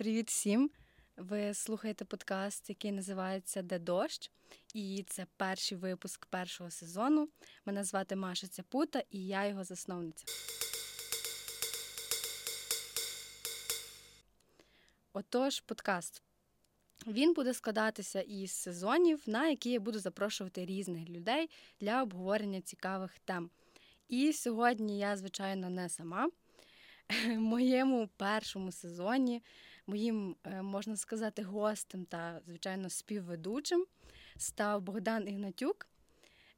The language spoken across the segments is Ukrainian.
Привіт всім! Ви слухаєте подкаст, який називається Де дощ, і це перший випуск першого сезону. Мене звати Маша Цяпута, і я його засновниця. Отож, подкаст. Він буде складатися із сезонів, на які я буду запрошувати різних людей для обговорення цікавих тем. І сьогодні я, звичайно, не сама. В моєму першому сезоні, моїм, е, можна сказати, гостем та, звичайно, співведучим став Богдан Ігнатюк.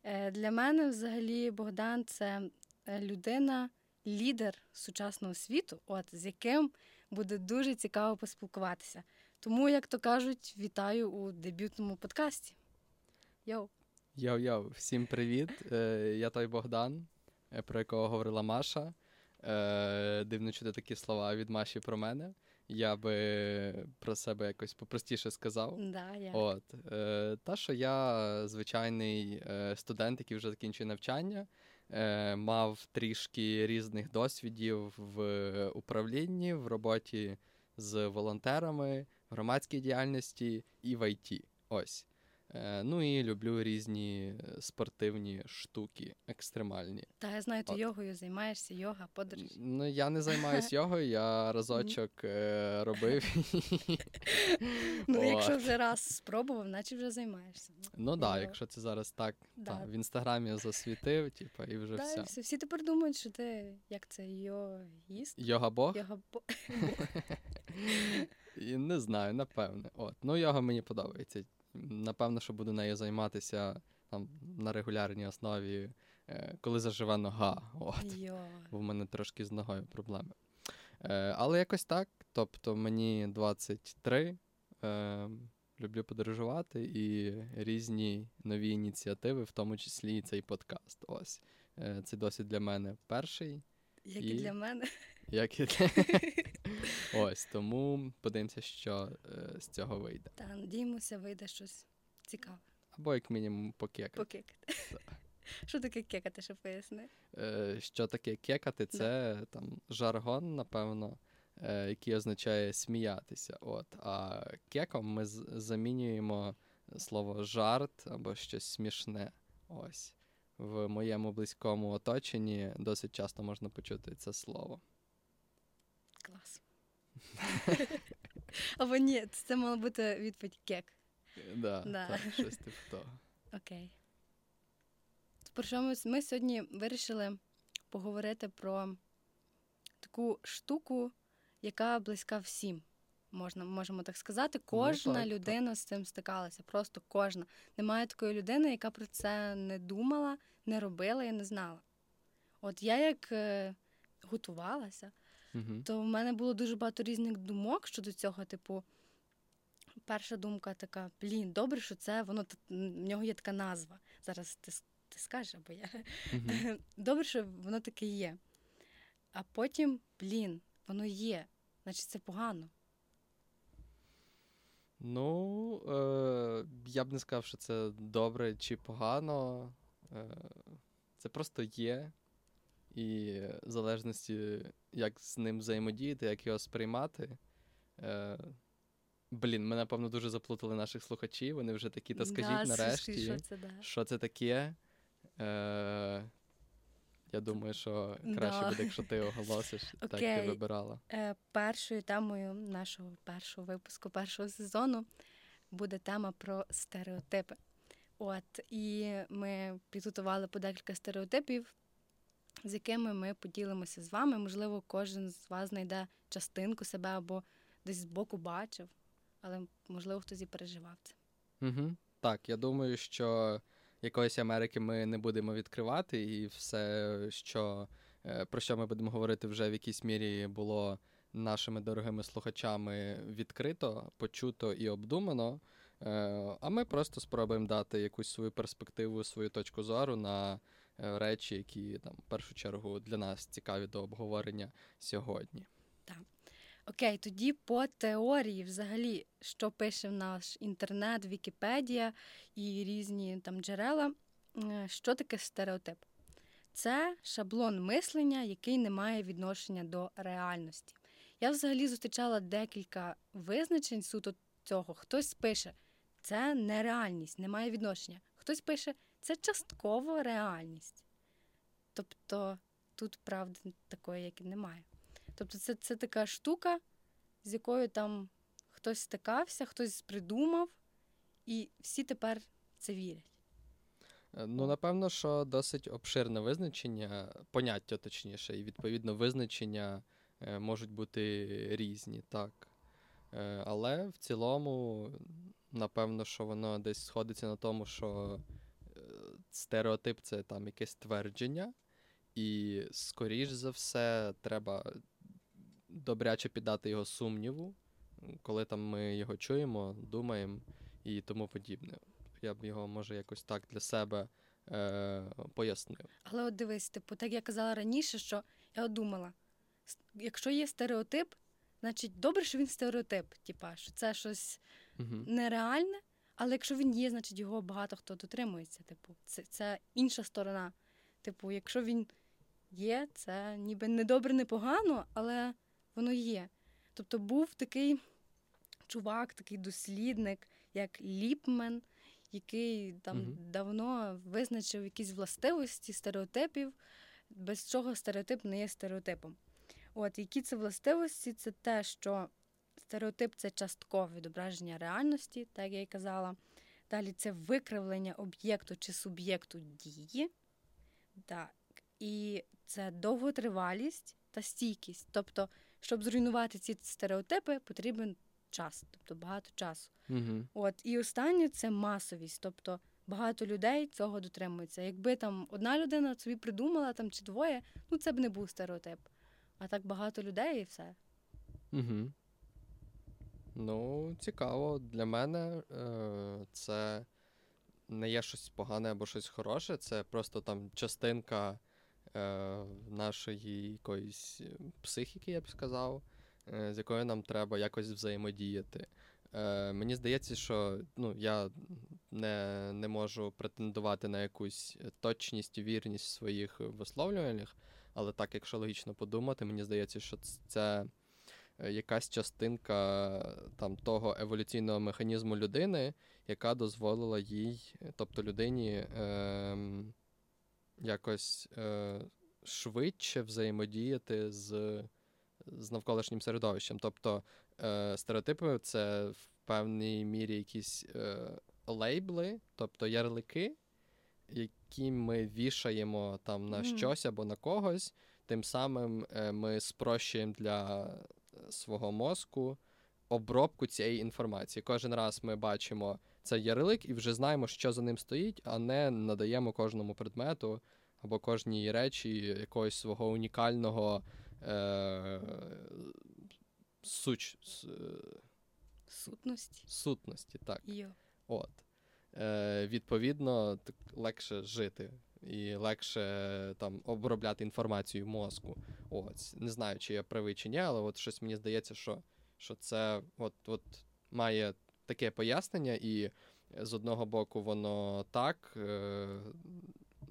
Е, для мене, взагалі, Богдан це е, людина, лідер сучасного світу, от з яким буде дуже цікаво поспілкуватися. Тому, як то кажуть, вітаю у дебютному подкасті. Йоу! Йоу-йоу, всім привіт! Я той Богдан, про якого говорила Маша. Дивно чути такі слова від Маші про мене. Я би про себе якось попростіше сказав. Да, як? От. Е, Та, що я звичайний е, студент, який вже закінчує навчання, е, мав трішки різних досвідів в управлінні, в роботі з волонтерами, в громадській діяльності і в ІТ. Ось. Е, ну і люблю різні е, спортивні штуки, екстремальні. Та я знаю, ти От. йогою займаєшся, йога, подорож. Ну я не займаюся йогою, я разочок е, робив. Ну, якщо вже раз спробував, наче вже займаєшся. Ну так, якщо це зараз так, в інстаграмі засвітив, типу, і вже все. Всі тепер думають, що ти як це йогіст? Йога-бог? Йога-бог. Не знаю, напевне. От. Ну, йога мені подобається напевно, що буду нею займатися там на регулярній основі, е, коли заживе нога. От. Бо в мене трошки з ногою проблеми. Е, але якось так. Тобто мені 23. Е, люблю подорожувати і різні нові ініціативи, в тому числі і цей подкаст. Ось. Це досить для мене перший. Як і, і для мене. Як і для Ось тому подивимося, що е, з цього вийде. Та надіємося, вийде щось цікаве. Або як мінімум покекати. Покекати. Що таке кекати, що поясни? Е, Що таке кекати? Це да. там жаргон, напевно, е, який означає сміятися. От. А кеком ми замінюємо слово жарт або щось смішне. Ось. В моєму близькому оточенні досить часто можна почути це слово. Клас. Або ні, це мала бути відповідь кек. Да, да. Так, щось типу того. Окей. Про що ми, ми сьогодні вирішили поговорити про таку штуку, яка близька всім. Можна, Можемо так сказати, ну, кожна ну, так, людина так. з цим стикалася. Просто кожна. Немає такої людини, яка про це не думала, не робила і не знала. От я як е, готувалася, угу. то в мене було дуже багато різних думок щодо цього. Типу, перша думка така: блін, добре, що це воно в нього є така назва. Зараз ти ти скажеш, або я. Угу. Добре, що воно таке є. А потім, блін, воно є, значить це погано. Ну, е, я б не сказав, що це добре чи погано. Е, Це просто є. І в залежності, як з ним взаємодіяти, як його сприймати. Е, Блін, ми, напевно, дуже заплутали наших слухачів. Вони вже такі, та скажіть да, нарешті, що це, да. що це таке. Е, Я думаю, що краще да. буде, якщо ти оголосиш, так ти вибирала. Е, Першою темою нашого першого випуску, першого сезону буде тема про стереотипи. От, і ми підготували по декілька стереотипів з якими ми поділимося з вами. Можливо, кожен з вас знайде частинку себе або десь збоку бачив, але можливо хтось і переживав це. Угу. Так, я думаю, що якоїсь Америки ми не будемо відкривати, і все, що е, про що ми будемо говорити, вже в якійсь мірі було нашими дорогими слухачами відкрито, почуто і обдумано. Е, а ми просто спробуємо дати якусь свою перспективу, свою точку зору на речі, які там в першу чергу для нас цікаві до обговорення сьогодні. Так. Окей, тоді по теорії, взагалі, що пише наш інтернет, Вікіпедія і різні там джерела, е, що таке стереотип? Це шаблон мислення, який не має відношення до реальності. Я взагалі зустрічала декілька визначень суто цього. Хтось пише, це нереальність, немає відношення. Хтось пише, це частково реальність. Тобто тут правди такої, як і немає. Тобто, це, це така штука, з якою там хтось стикався, хтось придумав, і всі тепер це вірять. Е, ну, напевно, що досить обширне визначення, поняття точніше, і відповідно визначення е, можуть бути різні, так. Е, але в цілому, напевно, що воно десь сходиться на тому, що стереотип це там якесь твердження, і, скоріш за все, треба добряче піддати його сумніву, коли там ми його чуємо, думаємо і тому подібне. Я б його, може, якось так для себе е, пояснив. Але от дивись, типу, так я казала раніше, що я от думала, якщо є стереотип, значить добре, що він стереотип, типа, що це щось угу. нереальне, але якщо він є, значить його багато хто дотримується. Типу, це, це інша сторона. Типу, якщо він є, це ніби не добре, не погано, але воно є. Тобто був такий чувак, такий дослідник, як Ліпмен, який там угу. давно визначив якісь властивості стереотипів, без чого стереотип не є стереотипом. От, які це властивості? Це те, що стереотип це часткове відображення реальності, так як я й казала. Далі це викривлення об'єкту чи суб'єкту дії. Так. І це довготривалість та стійкість. Тобто, щоб зруйнувати ці стереотипи, потрібен час, тобто багато часу. Угу. От і останнє це масовість, тобто багато людей цього дотримуються. Якби там одна людина собі придумала там чи двоє, ну це б не був стереотип. А так багато людей і все. Угу. Ну, цікаво. Для мене е, це не є щось погане або щось хороше, це просто там частинка е, нашої якоїсь психіки, я б сказав. Е, з якою нам треба якось взаємодіяти. Е, Мені здається, що ну, я не не можу претендувати на якусь точність вірність своїх висловлюваннях, але так, якщо логічно подумати, мені здається, що це якась частинка там того еволюційного механізму людини, яка дозволила їй, тобто людині, е, якось е, швидше взаємодіяти з з навколишнім середовищем. Тобто е, стереотипи це в певній мірі якісь е, лейбли, тобто ярлики, які ми вішаємо там на mm. щось або на когось. Тим самим е, ми спрощуємо для свого мозку обробку цієї інформації. Кожен раз ми бачимо цей ярлик і вже знаємо, що за ним стоїть, а не надаємо кожному предмету або кожній речі якогось свого унікального е, суч, сутності. Сутності, так. Йо. От. Е, Відповідно, так легше жити і легше там обробляти інформацію мозку. Ось. Не знаю, чи я правий, чи ні, але от щось мені здається, що що це от, от має таке пояснення, і з одного боку, воно так. Е,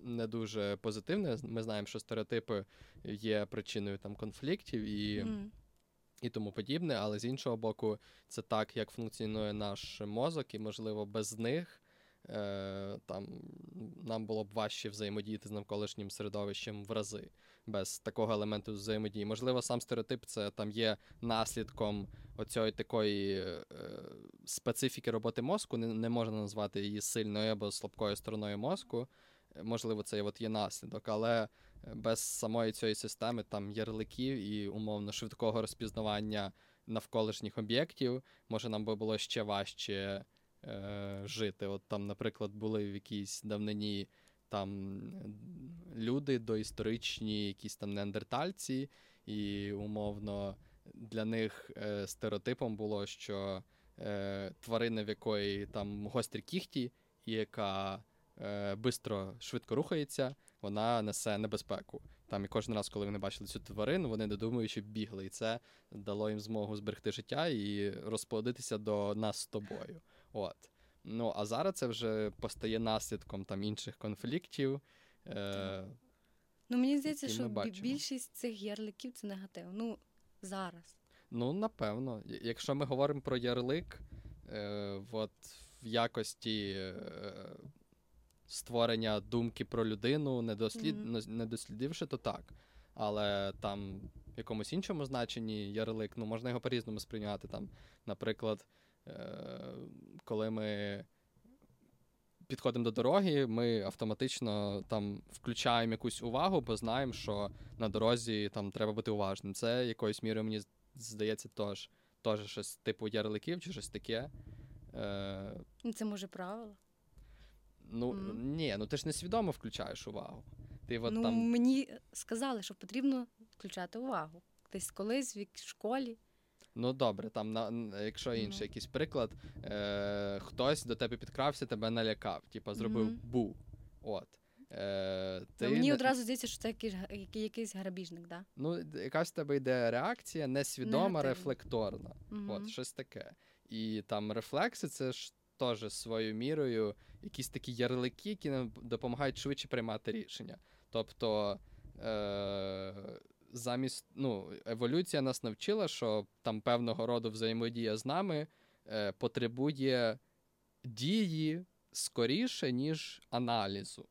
не дуже позитивне. Ми знаємо, що стереотипи є причиною там конфліктів і. Mm. І тому подібне, але з іншого боку, це так, як функціонує наш мозок, і, можливо, без них е, там нам було б важче взаємодіяти з навколишнім середовищем в рази без такого елементу взаємодії. Можливо, сам стереотип це там є наслідком оцієї такої е, специфіки роботи мозку. Не, не можна назвати її сильною або слабкою стороною мозку можливо, це от є наслідок, але без самої цієї системи там ярликів і умовно швидкого розпізнавання навколишніх об'єктів, може нам би було ще важче е, жити. От там, наприклад, були в якійсь давнині там люди доісторичні, якісь там неандертальці, і умовно для них е, стереотипом було, що е, тварина, в якої там гострі кіхті, і яка е, бистро, швидко рухається, вона несе небезпеку. Там і кожен раз, коли вони бачили цю тварину, вони не думаючи бігли. І це дало їм змогу зберегти життя і розплодитися до нас з тобою. От. Ну, а зараз це вже постає наслідком там інших конфліктів. Е, Ну, мені здається, що більшість цих ярликів це негатив. Ну, зараз. Ну, напевно. Якщо ми говоримо про ярлик, е, от в якості е, створення думки про людину, не, дослід, mm-hmm. не дослідивши, то так. Але там в якомусь іншому значенні ярлик, ну, можна його по-різному сприйняти. Там, Наприклад, коли ми підходимо до дороги, ми автоматично там включаємо якусь увагу, бо знаємо, що на дорозі там треба бути уважним. Це якоюсь мірою, мені здається, теж, теж щось типу ярликів чи щось таке. Е... Це може правило. Ну mm. ні, ну ти ж несвідомо включаєш увагу. Ти от ну, там... Мені сказали, що потрібно включати увагу. Десь колись в школі. Ну добре, там на якщо інший mm-hmm. якийсь приклад, е, хтось до тебе підкрався, тебе налякав, типа зробив mm-hmm. бу. От. Е, ти Мені не... одразу здається, що це якийсь якийсь грабіжник, да? Ну, якась в тебе йде реакція несвідома, Негативна. рефлекторна. Mm-hmm. От, щось таке. І там рефлекси це ж теж своєю мірою якісь такі ярлики, які нам допомагають швидше приймати рішення. Тобто. Е- замість ну, еволюція нас навчила, що там певного роду взаємодія з нами е, потребує дії скоріше, ніж аналізу.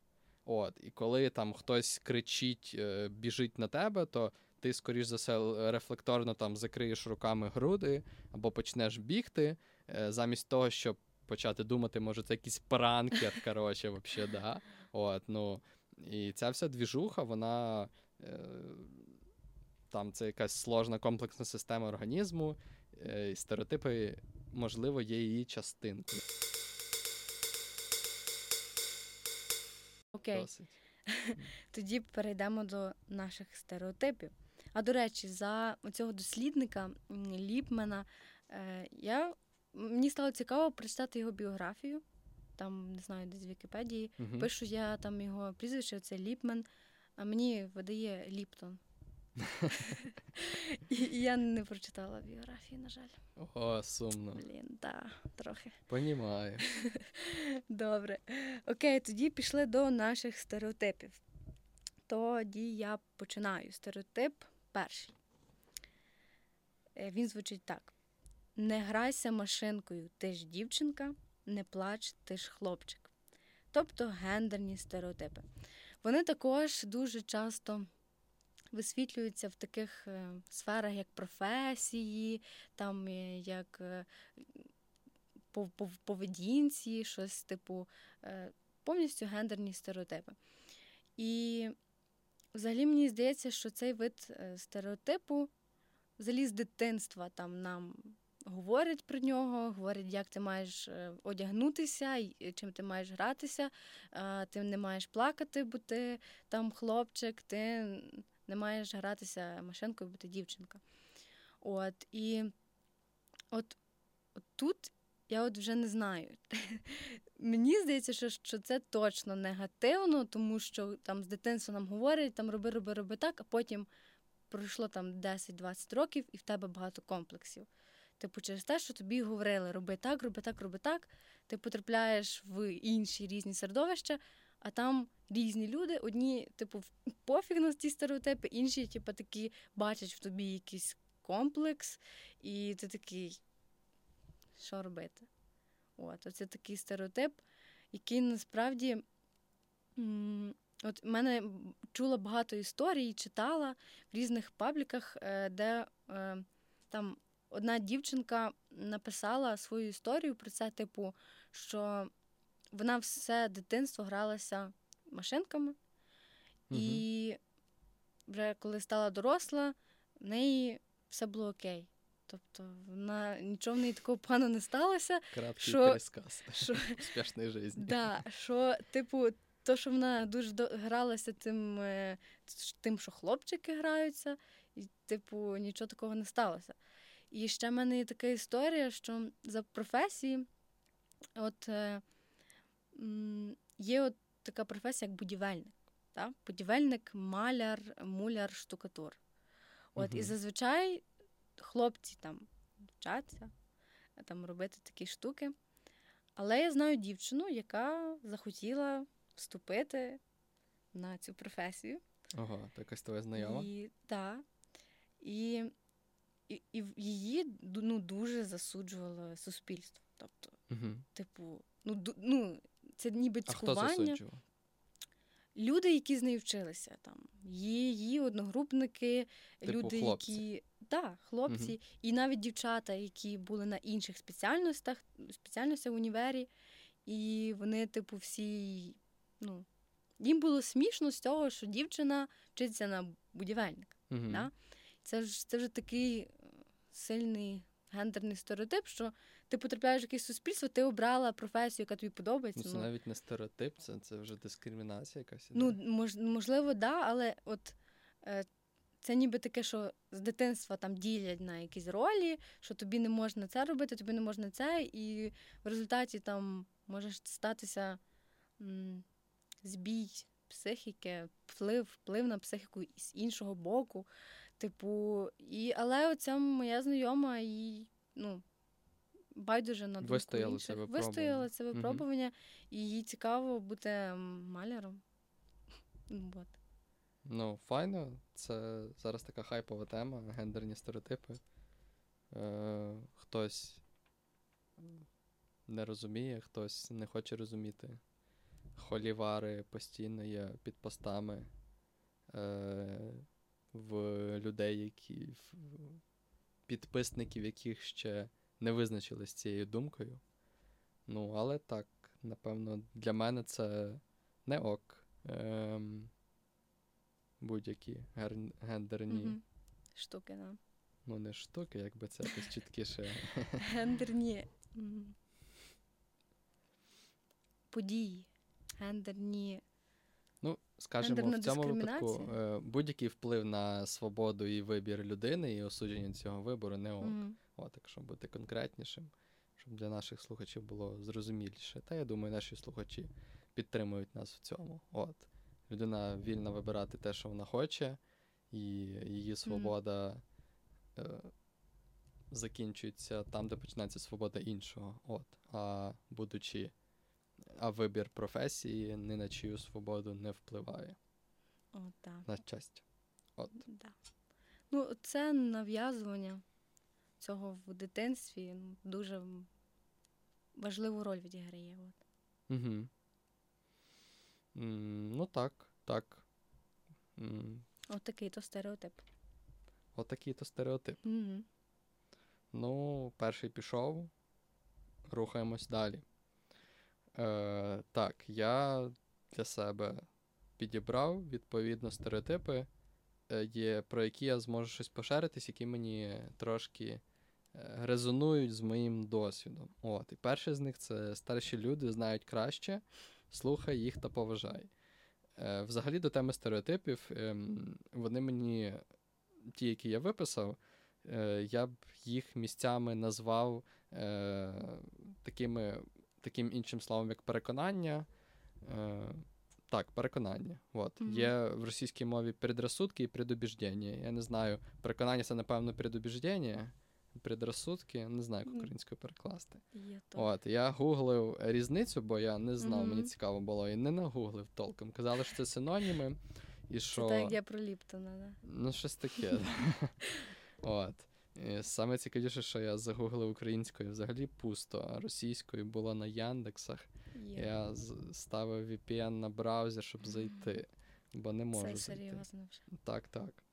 От, І коли там хтось кричить, е, біжить на тебе, то ти, скоріш за все, рефлекторно там закриєш руками груди або почнеш бігти, е, замість того, щоб почати думати, може, це якийсь пранкер, коротше, вообще, да. От, ну, І ця вся двіжуха, вона. Там це якась сложна комплексна система організму, е, і стереотипи, можливо, є її частинкою. Окей. Досить. Тоді перейдемо до наших стереотипів. А до речі, за цього дослідника Ліпмена е, я, мені стало цікаво прочитати його біографію. Там, не знаю, десь в Вікіпедії. uh Пишу я там його прізвище, це Ліпмен, а мені видає Ліптон. І я не прочитала біографії, на жаль. О, сумно. Блін, так, трохи. Понімаю. Добре. Окей, тоді пішли до наших стереотипів. Тоді я починаю. Стереотип перший. Е, він звучить так: не грайся машинкою, ти ж дівчинка, не плач, ти ж хлопчик. Тобто гендерні стереотипи. Вони також дуже часто висвітлюються в таких е, сферах, як професії, там е, як е, поведінці, щось типу повністю гендерні стереотипи. І взагалі мені здається, що цей вид стереотипу взагалі з дитинства там нам. Говорять про нього, говорять, як ти маєш одягнутися, чим ти маєш гратися, ти не маєш плакати, бо ти там хлопчик, ти не маєш гратися машинкою, бо ти дівчинка. От, І от, от тут я от вже не знаю. Мені здається, що що це точно негативно, тому що там з дитинства нам говорять, там роби, роби, роби так, а потім пройшло там 10-20 років, і в тебе багато комплексів. Типу, через те, що тобі говорили, роби так, роби так, роби так, ти потрапляєш в інші різні середовища, а там різні люди. Одні, типу, пофіг на ті стереотипи, інші, типу, такі бачать в тобі якийсь комплекс, і ти такий, що робити? От, Оце такий стереотип, який насправді. От мене чула багато історій, читала в різних пабліках, е, де е, там одна дівчинка написала свою історію про це, типу, що вона все дитинство гралася машинками, угу. і вже коли стала доросла, в неї все було окей. Тобто вона нічого в неї такого пану не сталося. Краткий що, пересказ що, успішної житті. Да, що, типу, то, що вона дуже гралася тим, е, тим, що хлопчики граються, і, типу, нічого такого не сталося. І ще в мене є така історія, що за професії, от е, є от така професія, як будівельник. Так? Будівельник, маляр, муляр, штукатур. От, угу. І зазвичай хлопці там вчаться там робити такі штуки. Але я знаю дівчину, яка захотіла вступити на цю професію. Ого, то якась твоя знайома? І, Так. І і, і її ну, дуже засуджувало суспільство. Тобто, угу. типу, ну, ну це ніби цькування. А хто засуджував? Люди, які з нею вчилися, там її одногрупники, типу люди, хлопці. які да, хлопці, угу. і навіть дівчата, які були на інших спеціальностях, спеціальностях в універі, і вони, типу, всі, ну, їм було смішно з того, що дівчина вчиться на будівельник. Угу. Да? Це ж це вже такий сильний гендерний стереотип, що ти потрапляєш в якесь суспільство, ти обрала професію, яка тобі подобається. Ну, Це ну, навіть не стереотип, це це вже дискримінація якась. Ну, мож, можливо, да, але от е, це ніби таке, що з дитинства там ділять на якісь ролі, що тобі не можна це робити, тобі не можна це, і в результаті там може статися м, збій психіки, вплив, вплив на психіку з іншого боку. Типу, і, але оця моя знайома і ну, байдуже на думку Вистояла інших. це випробування. Це випробування, угу. і їй цікаво бути маляром. Вот. Ну, файно. Це зараз така хайпова тема, гендерні стереотипи. Е, Хтось не розуміє, хтось не хоче розуміти. Холівари постійно є під постами. Е, в людей, які в підписників, яких ще не визначились цією думкою. Ну, але так, напевно, для мене це не ок. Ем, Будь-які гер- гендерні mm штуки, да. Ну, не штуки, якби це якось чіткіше. Гендерні події, гендерні Ну, скажімо, в цьому випадку е, будь-який вплив на свободу і вибір людини і осудження цього вибору не ок. Mm-hmm. От, якщо бути конкретнішим, щоб для наших слухачів було зрозуміліше. Та я думаю, наші слухачі підтримують нас в цьому. От. Людина вільна вибирати те, що вона хоче, і її свобода mm-hmm. е, закінчується там, де починається свобода іншого. От. А будучи а вибір професії ні на чию свободу не впливає. О, так. На щастя. От. Да. Ну, це нав'язування цього в дитинстві дуже важливу роль відіграє. От. Угу. Ну так, так. Mm. От такий то стереотип. От такий то стереотип. Угу. Ну, перший пішов. Рухаємось далі. Е, Так, я для себе підібрав відповідно стереотипи, е, є, про які я зможу щось поширитись, які мені трошки е, резонують з моїм досвідом. От, І перший з них це старші люди знають краще, слухай їх та поважай. Е, Взагалі, до теми стереотипів, е, вони мені, ті, які я виписав, е, я б їх місцями назвав е, такими таким іншим словом, як переконання. Е, Так, переконання. От. Mm-hmm. Є в російській мові предрассудки і предубіждення. Я не знаю, переконання це, напевно, предубіждення. Предрассудки, не знаю, як українською перекласти. Є От, Я гуглив різницю, бо я не знав, mm-hmm. мені цікаво було, і не нагуглив толком. Казали, що це синоніми. І що... Це так, як я про Ліптона, да? Ну, щось таке. От. І Саме цікавіше, що я загуглив українською взагалі пусто, а російською було на Яндексах. Yeah. Я ставив VPN на браузер, щоб зайти, бо не можу. Це зайти. серйозно вже. Так, так.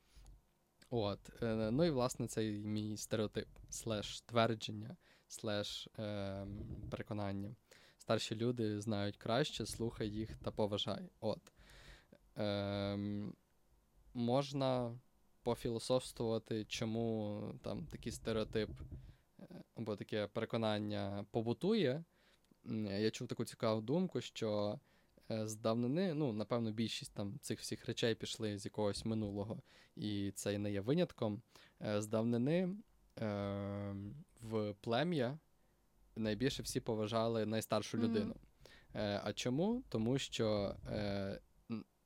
От. Е, ну і власне цей мій стереотип, слеш твердження, слеш е, переконання. Старші люди знають краще, слухай їх та поважай. От. Е, можна пофілософствувати, чому там такий стереотип е, або таке переконання побутує. Я чув таку цікаву думку, що е, з давнини, ну, напевно, більшість там цих всіх речей пішли з якогось минулого, і це не є винятком. Е, з давнини е, в плем'я найбільше всі поважали найстаршу людину. Mm-hmm. А чому? Тому що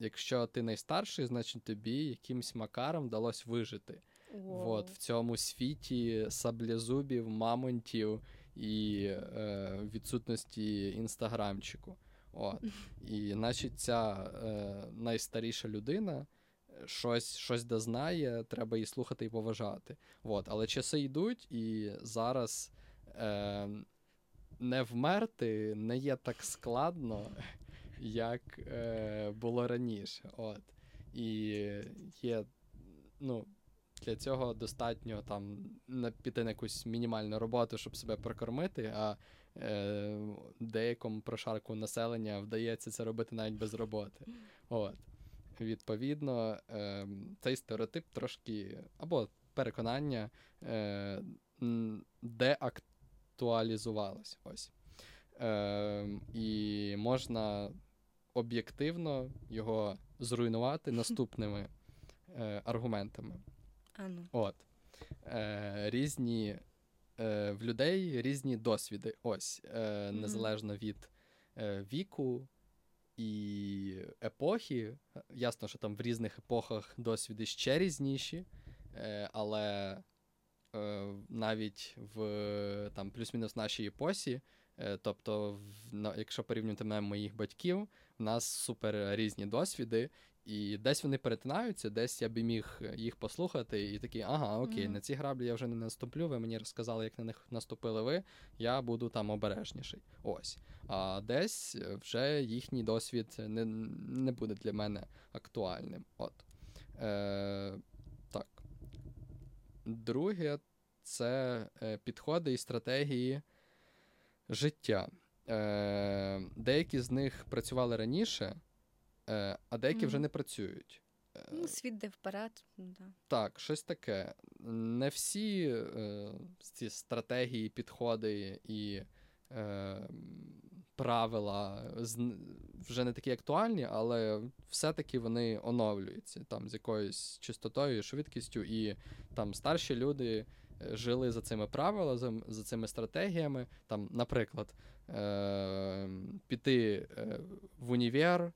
якщо ти найстарший, значить тобі якимсь макаром вдалося вижити. Wow. От, в цьому світі саблезубів, мамонтів і е, відсутності інстаграмчику. От. І значить, ця е, найстаріша людина щось щось дознає, треба її слухати і поважати. От. Але часи йдуть, і зараз е, не вмерти не є так складно, як е, було раніше. От. І є, ну, для цього достатньо там піти на якусь мінімальну роботу, щоб себе прокормити, а е, деякому прошарку населення вдається це робити навіть без роботи. От. Відповідно, е, цей стереотип трошки або переконання е, деактуалізувалось. Ось. Е, І можна об'єктивно його зруйнувати наступними е, аргументами. Ану. От. Е, Різні е, в людей різні досвіди. Ось, е, незалежно від е, віку і епохи. Ясно, що там в різних епохах досвіди ще різніші, е, але е, навіть в там плюс-мінус нашій епосі. Е, тобто, якщо порівнювати мене моїх батьків, в нас супер різні досвіди, і десь вони перетинаються, десь я би міг їх послухати, і такий, ага, окей, mm-hmm. на ці граблі я вже не наступлю. Ви мені розказали, як на них наступили ви. Я буду там обережніший. Ось. А десь вже їхній досвід не не буде для мене актуальним. От. Е, Так. Друге, це е, підходи і стратегії життя. Е, Деякі з них працювали раніше. Е, а деякі mm. вже не працюють. Е, ну, Світ де вперед. Да. Так, щось таке. Не всі е, ці стратегії, підходи і е, правила вже не такі актуальні, але все-таки вони оновлюються там з якоюсь чистотою, швидкістю, і там старші люди жили за цими правилами, за, цими стратегіями. Там, Наприклад, е, піти в універ.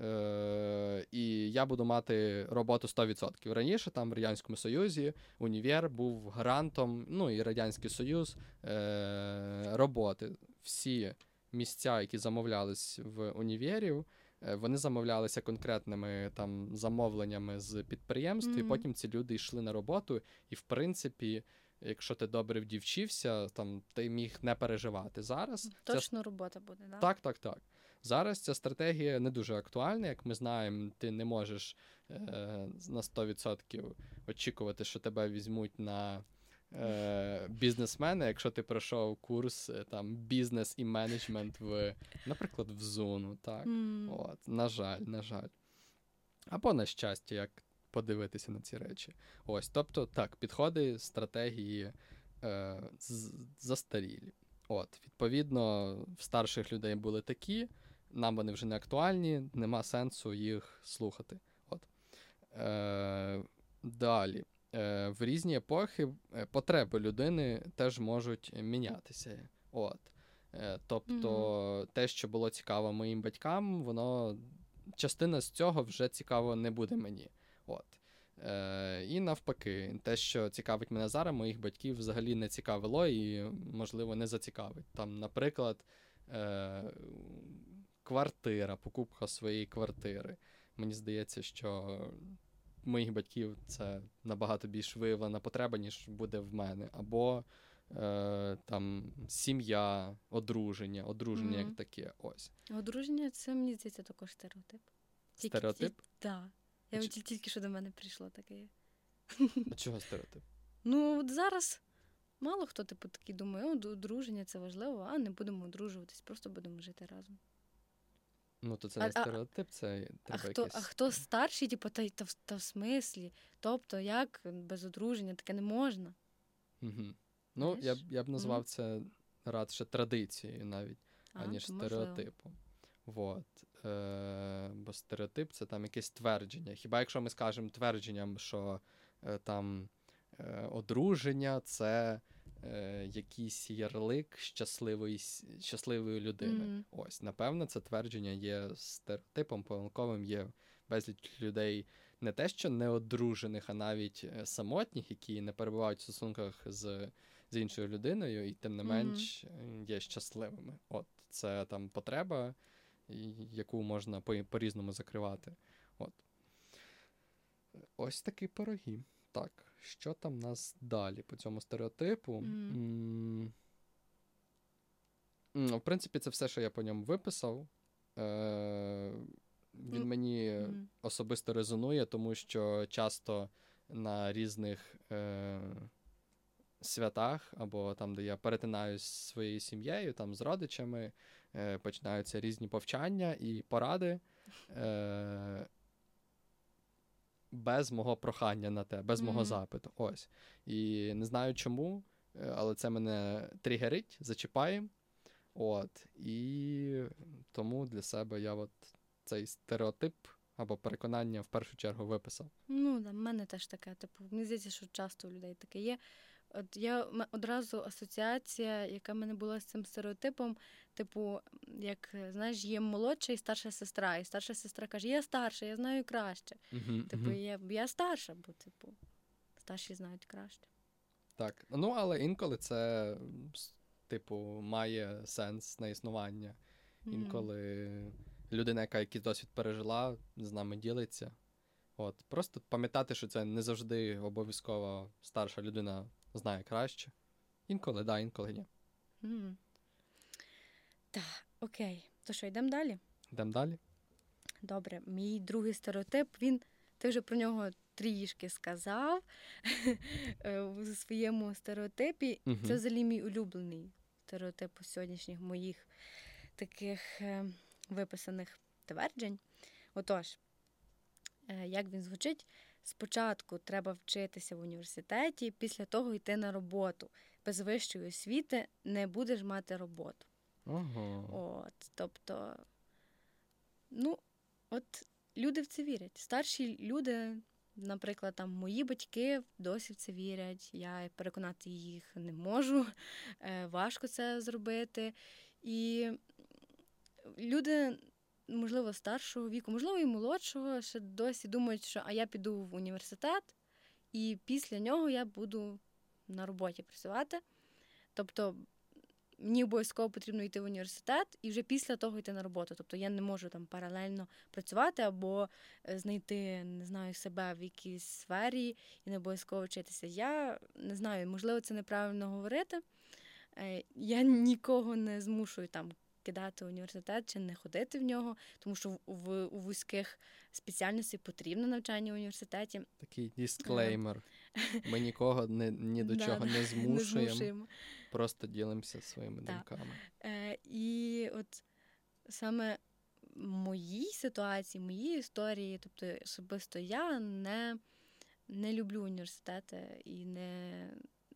Е, І я буду мати роботу 100%. Раніше там в Радянському Союзі універ був гарантом, ну і Радянський Союз е, роботи. Всі місця, які замовлялись в універів, е, вони замовлялися конкретними там замовленнями з підприємств, mm-hmm. і потім ці люди йшли на роботу, і в принципі. Якщо ти добре вдівчився, там ти міг не переживати зараз. Точно ця... робота буде, да? так? Так, так, Зараз ця стратегія не дуже актуальна, як ми знаємо, ти не можеш е, на 100% очікувати, що тебе візьмуть на е, бізнесмена, якщо ти пройшов курс е, там бізнес і менеджмент в, наприклад, в зону. Так, mm. от, на жаль, на жаль. Або на щастя, як подивитися на ці речі. Ось, тобто, так, підходи, стратегії е, застарілі. От, Відповідно, в старших людей були такі нам вони вже не актуальні, нема сенсу їх слухати. От. Е, Далі. Е, В різні епохи е, потреби людини теж можуть мінятися. От. Е, Тобто, mm-hmm. те, що було цікаво моїм батькам, воно частина з цього вже цікаво не буде мені. От. Е, І навпаки, те, що цікавить мене зараз, моїх батьків взагалі не цікавило і, можливо, не зацікавить. Там, наприклад, е, квартира, покупка своєї квартири. Мені здається, що моїх батьків це набагато більш виявлена потреба, ніж буде в мене. Або е, там сім'я, одруження, одруження mm-hmm. як таке. ось. Одруження це мені здається також стереотип. Стереотип? Так. Я Ч... тільки що до мене прийшло таке. А чого стереотип? Ну, от зараз мало хто типу такий думає, одруження це важливо, а не будемо одружуватись, просто будемо жити разом. Ну, то це не а, стереотип, це треба а хто, якийсь... А хто старший, типу, та, та, та в смислі? Тобто, як без одруження таке не можна? Угу. Ну, я б я б назвав mm. це радше традицією навіть, а, аніж стереотипом. Вот. Е, Бо стереотип це там якесь твердження. Хіба якщо ми скажемо твердженням, що е, там е, одруження це е, якийсь ярлик щасливої щасливої людини. Mm-hmm. Ось, напевно, це твердження є стереотипом помилковим, є безліч людей. Не те, що неодружених, а навіть е, самотніх, які не перебувають в стосунках з з іншою людиною, і тим не менш mm-hmm. є щасливими. От це там потреба, яку можна по- по-різному закривати. От. Ось такі пироги. Так, що там в нас далі по цьому стереотипу? Mm. Mm, в принципі, це все, що я по ньому виписав. Е, Він mm. мені mm. особисто резонує, тому що часто на різних е, святах, або там, де я перетинаюсь з своєю сім'єю, там з родичами, е, починаються різні повчання і поради. Е, без мого прохання на те, без mm-hmm. мого запиту. Ось. І не знаю чому, е, але це мене тригерить, зачіпає. От. І тому для себе я от цей стереотип або переконання в першу чергу виписав. Ну, да, в мене теж таке. Типу, мені здається, що часто у людей таке є. От я одразу асоціація, яка в мене була з цим стереотипом, типу, як знаєш, є молодша і старша сестра, і старша сестра каже: Я старша, я знаю краще. Uh-huh, типу, uh-huh. я я старша, бо типу, старші знають краще. Так. Ну, але інколи це, типу, має сенс на існування. Інколи людина, яка якийсь досвід пережила, з нами ділиться. От, Просто пам'ятати, що це не завжди обов'язково старша людина знає краще. Інколи, да, інколи ні. Так, окей. То що, йдемо далі? Йдемо далі. Добре, мій другий стереотип, він, ти вже про нього трішки сказав е, у своєму стереотипі. Угу. Це взагалі мій улюблений стереотип у сьогоднішніх моїх таких е, виписаних тверджень. Отож, е, як він звучить? Спочатку треба вчитися в університеті, після того йти на роботу. Без вищої освіти не будеш мати роботу. Ага. От, Тобто, ну, от люди в це вірять. Старші люди, наприклад, там мої батьки досі в це вірять. Я переконати їх не можу, е, важко це зробити. І люди можливо, старшого віку, можливо, і молодшого, ще досі думають, що а я піду в університет, і після нього я буду на роботі працювати. Тобто мені обов'язково потрібно йти в університет і вже після того йти на роботу. Тобто я не можу там паралельно працювати або е, знайти, не знаю, себе в якійсь сфері і не обов'язково вчитися. Я не знаю, можливо, це неправильно говорити. Е, я нікого не змушую там кидати університет чи не ходити в нього, тому що в у вузьких спеціальностей потрібно навчання в університеті. Такий дисклеймер. Ми нікого не, ні до чого не змушуємо, просто ділимося своїми думками. Е, І от саме в моїй ситуації, моїй історії, тобто особисто я не не люблю університети і не,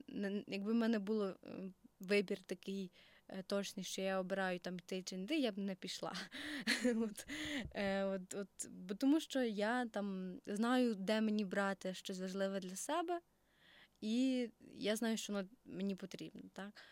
не якби в мене було вибір такий Е, точний, що я обираю там йти чи не я б не пішла. от, е, от, от, Бо тому що я там знаю, де мені брати щось важливе для себе, і я знаю, що воно мені потрібно. так.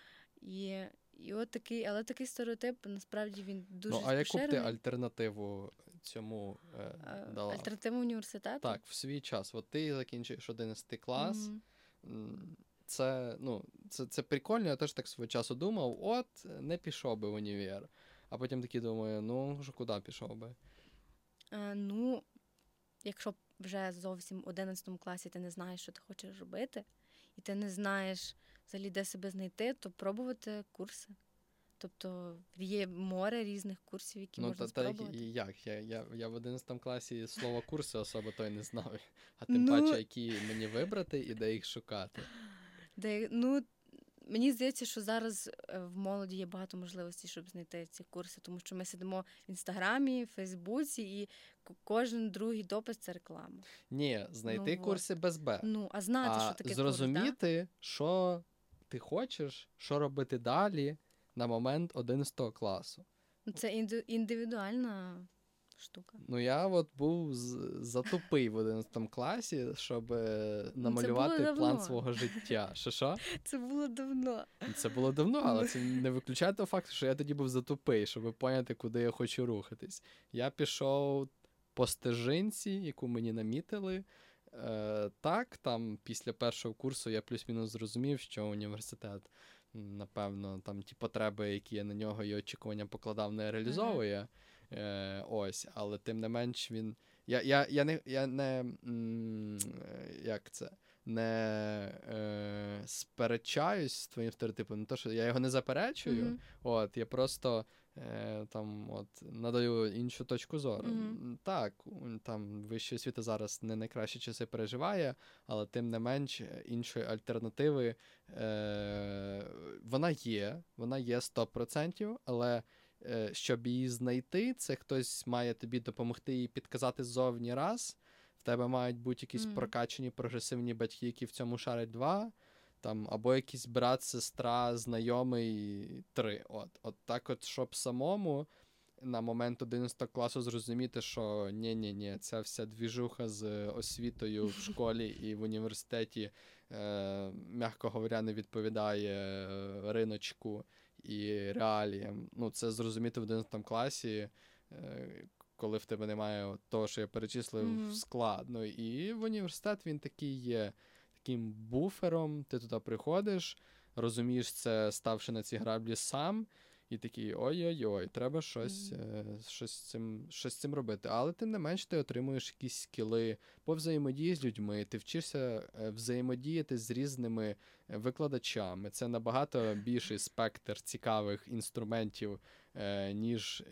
І і от такий, але такий стереотип насправді він дуже. Ну, а яку б ти альтернативу цьому е, дала? Альтернативу університету? Так, в свій час. От ти закінчуєш 11 клас. Mm-hmm це ну, це, це прикольно, я теж так свого часу думав, от не пішов би в універ. А потім такий думаю, ну, що куди пішов би? Е, ну, якщо вже зовсім в 11 класі ти не знаєш, що ти хочеш робити, і ти не знаєш взагалі, де себе знайти, то пробувати курси. Тобто є море різних курсів, які ну, можна та, спробувати. Ну, як? Я я, я в 11 класі слово курси особо той не знав. А тим ну... паче, які мені вибрати і де їх шукати. Де, ну, Мені здається, що зараз е, в молоді є багато можливостей, щоб знайти ці курси, тому що ми сидимо в інстаграмі, в Фейсбуці, і кожен другий допис це реклама. Ні, знайти ну, курси без Б. Ну, а знати, а що таке зрозуміти, курс, да? що ти хочеш, що робити далі на момент 11 класу. Ну, це індивідуальна штука. Ну, я от був затупий в 11 класі, щоб е, ну, намалювати план свого життя. Що що? Це було давно. Це було давно, але це не виключає того факту, що я тоді був затупий, щоб поняти, куди я хочу рухатись. Я пішов по стежинці, яку мені намітили. Е, Так, там після першого курсу я плюс-мінус зрозумів, що університет. Напевно, там ті потреби, які я на нього і очікування покладав, не реалізовує. Е, Ось, але тим не менш він Я я, я не я не як це, не е, сперечаюсь з твоїм стереотипом, не то, що я його не заперечую, mm-hmm. от, я просто е, там от, надаю іншу точку зору. Mm-hmm. Так, там вища освіта зараз не найкращі часи переживає, але тим не менш іншої альтернативи е, вона є, вона є 100%, але. Е, щоб її знайти, це хтось має тобі допомогти і підказати ззовні раз. В тебе мають бути якісь mm. прокачені прогресивні батьки, які в цьому шарять два. Там, Або якийсь брат, сестра, знайомий три. От От так, от, щоб самому на момент 11 класу зрозуміти, що ні-ні-ні, ця вся двіжуха з освітою в школі і в університеті, е, м'яко говоря, не відповідає е, риночку і реаліям. Ну, це зрозуміти в 11 класі, е, коли в тебе немає того, що я перечислив, mm-hmm. складно. І в університет він такий є таким буфером. Ти туди приходиш, розумієш це, ставши на ці граблі сам. І такий ой-ой-ой, треба щось mm-hmm. щось, з цим щось з цим робити. Але тим не менш ти отримуєш якісь скіли по взаємодії з людьми, ти вчишся е, взаємодіяти з різними е, викладачами. Це набагато більший спектр цікавих інструментів, ніж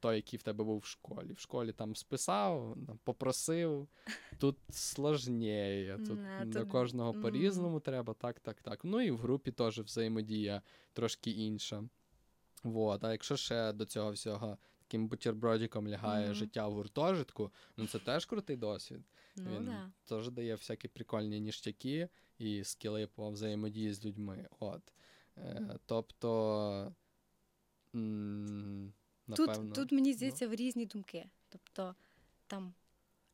той, який в тебе був в школі. В школі там списав, попросив. Тут сложніє. Тут Не, до кожного mm-hmm. по-різному треба, так, так, так. Ну і в групі теж взаємодія трошки інша. Вот. А якщо ще до цього всього таким бутербродиком лягає mm-hmm. життя в гуртожитку, ну це теж крутий досвід. Ну, Він да. теж дає всякі прикольні ніштяки і скіли по взаємодії з людьми. От. Е, Тобто. М- напевно, Тут тут мені здається ну. в різні думки. Тобто, там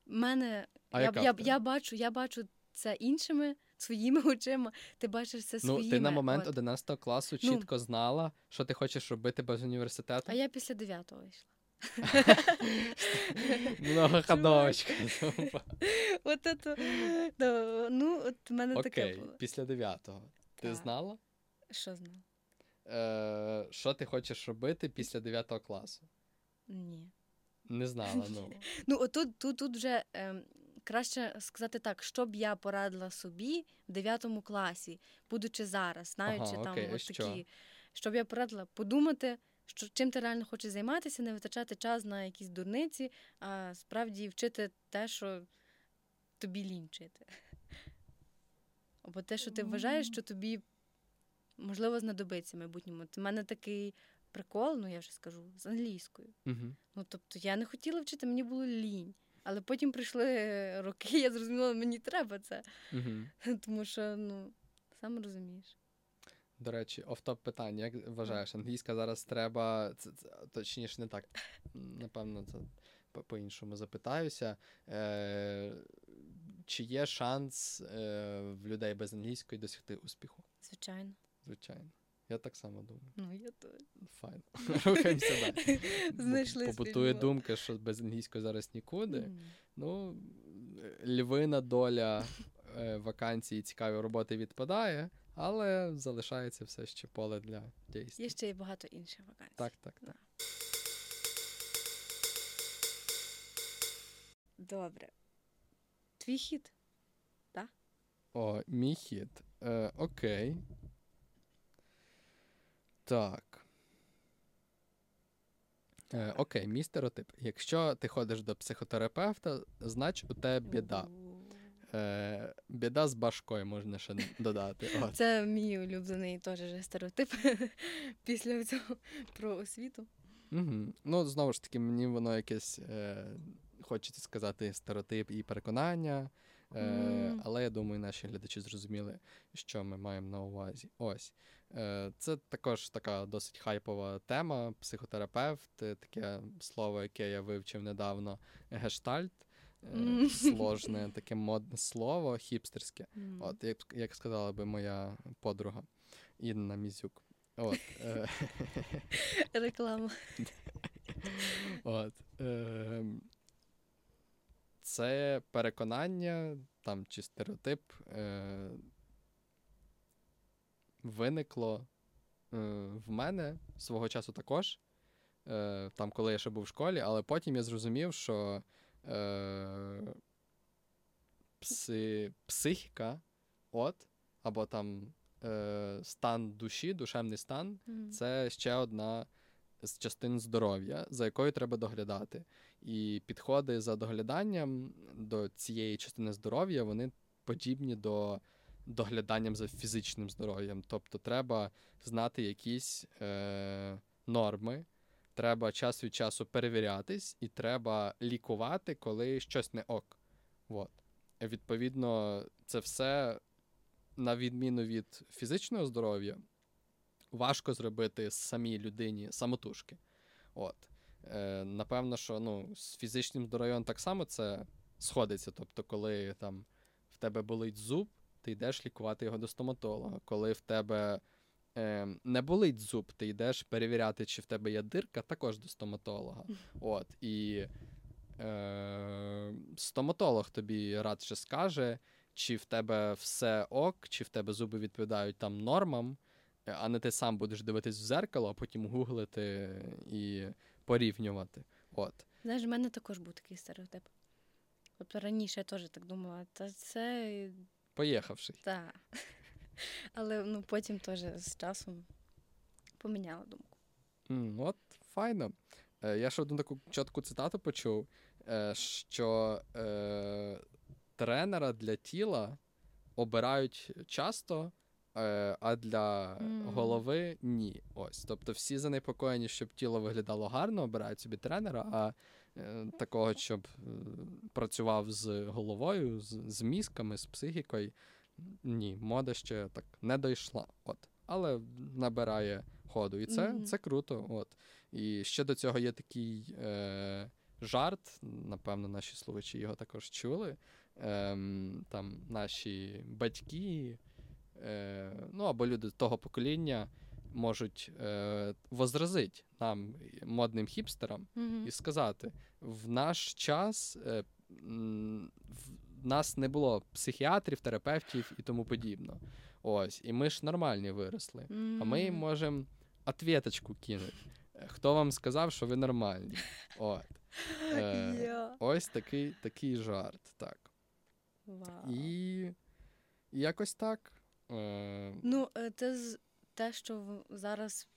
мене. А я, я, я, бачу, я бачу це іншими своїми очима, ти бачиш це своїми. Ну, ти на момент От. 11 класу ну. чітко ну, знала, що ти хочеш робити без університету. А я після 9-го йшла. Многоходовочка. От это, ну, от в мене таке було. після 9-го. Ти знала? Що знала? Е, Що ти хочеш робити після 9 класу? Ні. Не знала, ну. Ну, отут тут, тут вже ем, краще сказати так, що б я порадила собі в 9 класі, будучи зараз, знаючи ага, там окей, от такі, що б я порадила подумати, що чим ти реально хочеш займатися, не витрачати час на якісь дурниці, а справді вчити те, що тобі лінь вчити. Або те, що ти вважаєш, що тобі можливо знадобиться в майбутньому. У мене такий прикол, ну я вже скажу, з англійською. uh Ну, тобто я не хотіла вчити, мені було лінь. Але потім прийшли роки, я зрозуміла, мені треба це. Угу. Тому що, ну, сам розумієш. До речі, офтоп питання. Як вважаєш, англійська зараз треба, це, це, точніше, не так. Напевно, це по-іншому запитаюся. Е, Чи є шанс е, в людей без англійської досягти успіху? Звичайно. Звичайно. Я так само думаю. Ну, я теж. Файн. Рухаємося далі. Знайшли Побутує думка, що без англійської зараз нікуди. Mm. Ну, львина доля е, вакансій і цікавої роботи відпадає, але залишається все ще поле для дійсно. Є ще й багато інших вакансій. Так, так. так. Добре. Твій хід? Так? О, мій хід. Е, Окей. Так. Е, Окей, мій стереотип. Якщо ти ходиш до психотерапевта, знач у тебе біда. Е, Біда з башкою можна ще додати. От. Це мій улюблений теж стереотип після цього про освіту. Угу. Ну, знову ж таки, мені воно якесь, е, хочеться сказати, стереотип і переконання. Е, mm. Але я думаю, наші глядачі зрозуміли, що ми маємо на увазі. Ось. Е, Це також така досить хайпова тема. Психотерапевт, е, таке слово, яке я вивчив недавно, гештальт. Mm. Сложне, таке модне слово, хіпстерське. Mm. От, Як як сказала би моя подруга Інна Мізюк. От, е- Реклама. От, е- Це переконання там, чи стереотип. Виникло е, в мене свого часу також, е, там, коли я ще був в школі, але потім я зрозумів, що е, пси, психіка, от, або там е, стан душі, душевний стан mm. це ще одна з частин здоров'я, за якою треба доглядати. І підходи за догляданням до цієї частини здоров'я вони подібні до догляданням за фізичним здоров'ям. Тобто, треба знати якісь е, норми, треба час від часу перевірятись, і треба лікувати, коли щось не ок. От. Відповідно, це все, на відміну від фізичного здоров'я, важко зробити самій людині самотужки. От. Е, Напевно, що ну, з фізичним здоров'ям так само це сходиться. Тобто, коли там в тебе болить зуб, ти йдеш лікувати його до стоматолога. Коли в тебе е, не болить зуб, ти йдеш перевіряти, чи в тебе є дирка, також до стоматолога. От. І е, стоматолог тобі радше скаже, чи в тебе все ок, чи в тебе зуби відповідають там нормам, а не ти сам будеш дивитись в зеркало, а потім гуглити і порівнювати. От. Знаєш, в мене також був такий стереотип. Тобто раніше я теж так думала, та це. Поїхавший. Так. Але ну, потім теж з часом поміняла думку. Mm, от, файно. Е, Я ще одну таку чітку цитату почув, е, що е, тренера для тіла обирають часто, е, а для mm. голови ні. Ось. Тобто всі занепокоєні, щоб тіло виглядало гарно, обирають собі тренера, а такого, щоб е, працював з головою, з, з мізками, з психікою. Ні, мода ще так не дійшла. От. Але набирає ходу. І це mm-hmm. це круто. От. І ще до цього є такий е, жарт, напевно, наші слухачі його також чули. Е, Там наші батьки, е, ну або люди того покоління можуть е, возразити нам, модним хіпстерам, mm-hmm. і сказати: в наш час е, в нас не було психіатрів, терапевтів і тому подібно. Ось, і ми ж нормальні виросли. Mm-hmm. А ми можемо ответочку кинути. Хто вам сказав, що ви нормальні? От. Е, yeah. Ось такий такий жарт. так. Wow. І якось так. Е... Ну, е, це те, що зараз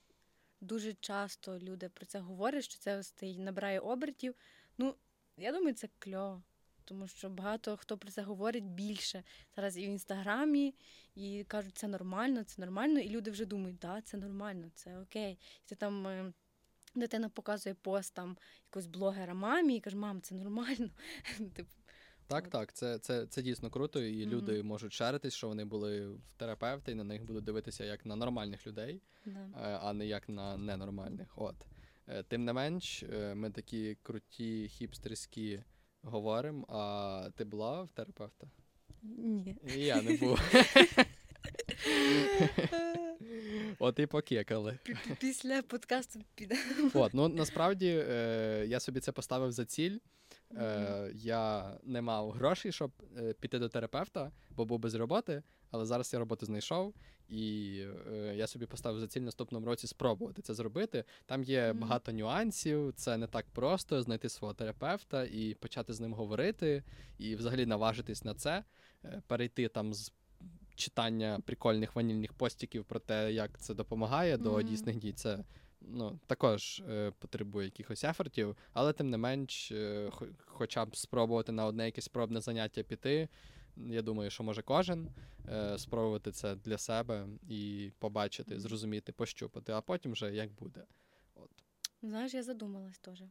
дуже часто люди про це говорять, що це набирає обертів. Ну, я думаю, це кльово. Тому що багато хто про це говорить більше зараз і в інстаграмі, і кажуть, це нормально, це нормально. І люди вже думають, да, це нормально, це окей. І ти там е, дитина показує пост там якогось блогера мамі і каже, мам, це нормально. Типу, так, так, це це, це дійсно круто, і mm-hmm. люди можуть шаритись, що вони були в терапевта, і на них будуть дивитися як на нормальних людей, yeah. а не як на ненормальних. От. Е, тим не менш, е, ми такі круті, хіпстерські говоримо, а ти була в терапевта? Ні. І я не був. От і покекали. Після подкасту піде. От, ну насправді е, я собі це поставив за ціль. Е, Я не мав грошей, щоб е, піти до терапевта, бо був без роботи, але зараз я роботу знайшов, і е, я собі поставив за ціль наступному році спробувати це зробити. Там є mm-hmm. багато нюансів, це не так просто знайти свого терапевта і почати з ним говорити, і взагалі наважитись на це, е, перейти там з. Читання прикольних ванільних постіків про те, як це допомагає mm-hmm. до дійсних дій, це ну, також е, потребує якихось ефортів, але тим не менш, е, хоча б спробувати на одне якесь пробне заняття піти. Я думаю, що може кожен е, спробувати це для себе і побачити, зрозуміти, пощупати, а потім вже як буде. От. Знаєш, я задумалась теж.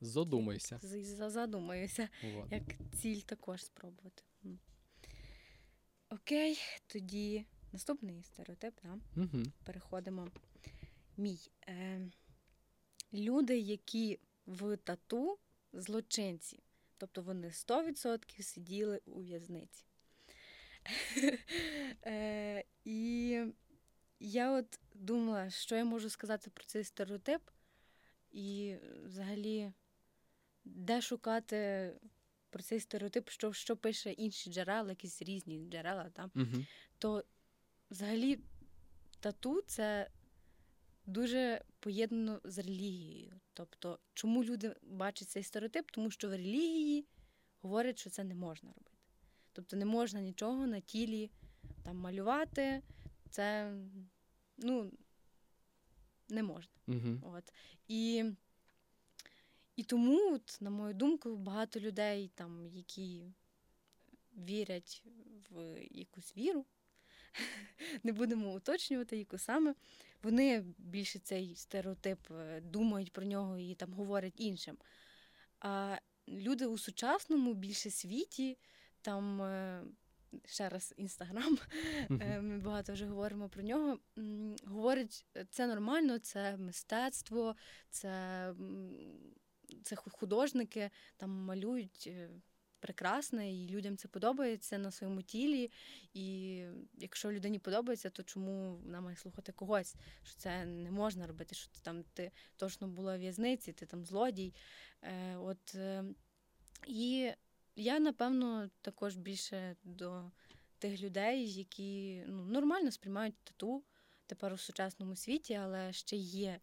Задумайся. Задумаюся, вот. як ціль також спробувати. Окей, тоді наступний стереотип, да? Угу. переходимо мій. Е, Люди, які в тату злочинці, тобто вони 100% сиділи у в'язниці. е, І я от думала, що я можу сказати про цей стереотип, і взагалі, де шукати про цей стереотип, що що пише інші джерела, якісь різні джерела, там, то взагалі тату це дуже поєднано з релігією. Тобто, чому люди бачать цей стереотип? Тому що в релігії говорять, що це не можна робити. Тобто не можна нічого на тілі там малювати, це ну, не можна. Угу. От. І і тому, от, на мою думку, багато людей, там, які вірять в якусь віру, не будемо уточнювати, яку саме, вони більше цей стереотип е, думають про нього і там говорять іншим. А люди у сучасному більше світі, там е, ще раз інстаграм, е, ми багато вже говоримо про нього. Говорять, це нормально, це мистецтво, це це художники там малюють прекрасне, і людям це подобається на своєму тілі. І якщо людині подобається, то чому вона має слухати когось? Що це не можна робити? Що ти там ти точно була в в'язниці, ти там злодій. Е, От е, і я напевно також більше до тих людей, які ну, нормально сприймають тату тепер у сучасному світі, але ще є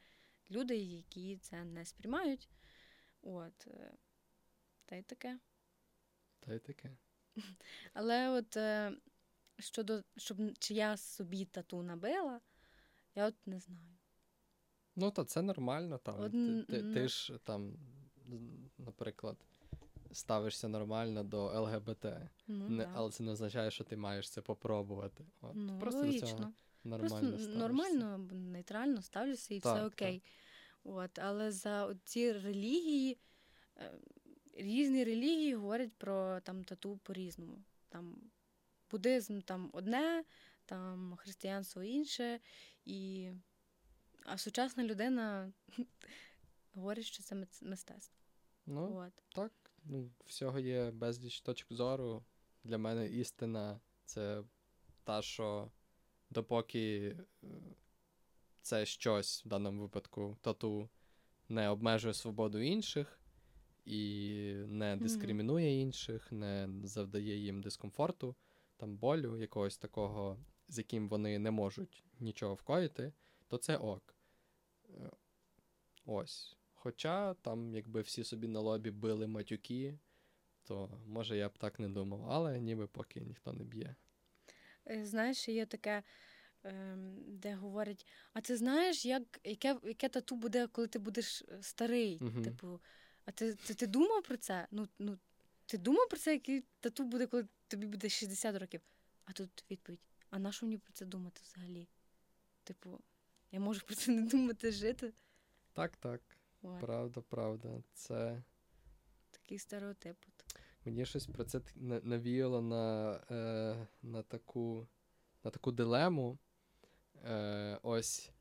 люди, які це не сприймають. От, е, та й таке. Та й таке. Але от е, щодо, щоб чи я собі тату набила, я от не знаю. Ну, то це нормально. там. От, ти, ти, ти ж там, наприклад, ставишся нормально до ЛГБТ, ну, не, але це не означає, що ти маєш це попробувати. От, ну, Просто логічно. до цього нормально Просто ставишся. нормально, нейтрально ставлюся і так, все окей. Так. От, Але за ці релігії. Різні релігії говорять про там тату по-різному. Там Буддизм там одне, там християнство інше, і... а сучасна людина говорить, що це мистецтво. Ну, От. Так, ну, всього є безліч точок зору. Для мене істина це та, що допоки е, це щось в даному випадку тату не обмежує свободу інших, і не дискримінує інших, не завдає їм дискомфорту, там болю якогось такого, з яким вони не можуть нічого вкоїти, то це ок. Е, ось. Хоча там, якби всі собі на лобі били матюки, то може я б так не думав, але ніби поки ніхто не б'є. Е, знаєш, є таке, ем, де говорять: а ти знаєш, як, яке яке тату буде, коли ти будеш е, старий? Угу. Типу, а ти ти, ти думав про це? Ну, ну, Ти думав про це, який тату буде, коли тобі буде 60 років? А тут відповідь: а на що мені про це думати взагалі? Типу, я можу про це не думати жити. Так, так. Ой. Правда, правда. Це такий стереотип. Мені щось про це навіяло на е, на, таку на таку дилему. Е, Ось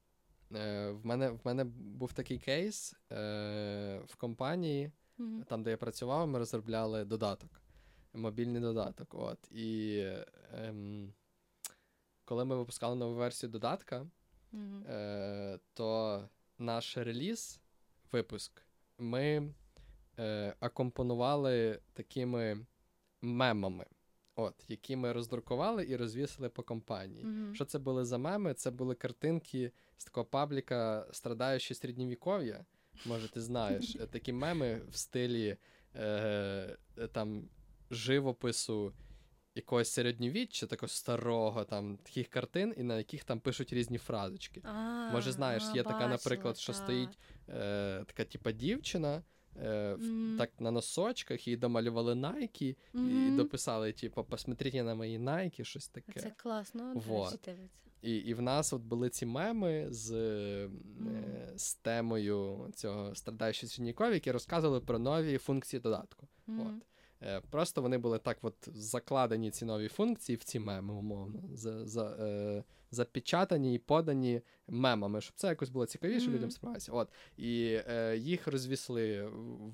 В мене в мене був такий кейс е, в компанії, mm-hmm. там, де я працював, ми розробляли додаток, мобільний додаток. От. І е, коли ми випускали нову версію додатка, mm-hmm. е, то наш реліз, випуск, ми е, акомпонували такими мемами от, які ми роздрукували і розвісили по компанії. Mm-hmm. Що це були за меми? Це були картинки з такого пабліка страдаючи середньовіков'я. Може, ти знаєш, такі меми в стилі е, там живопису якогось середньовіччя, такого старого, там таких картин, і на яких там пишуть різні фразочки. А, Може, знаєш, є така, наприклад, що та. стоїть е, така, типа, дівчина. Mm. Так на носочках і домалювали найки, mm-hmm. і дописали, типу, посмотрите на мої найки, щось таке. Це класно, вот. І і в нас от були ці меми з mm. з темою цього страдаючого Сіннікові, які розказували про нові функції додатку. От. Е, просто вони були так от закладені ці нові функції в ці меми, умовно, за, за, е, запечатані і подані мемами, щоб це якось було цікавіше, mm-hmm. людям справитися. От. І е, їх розвісли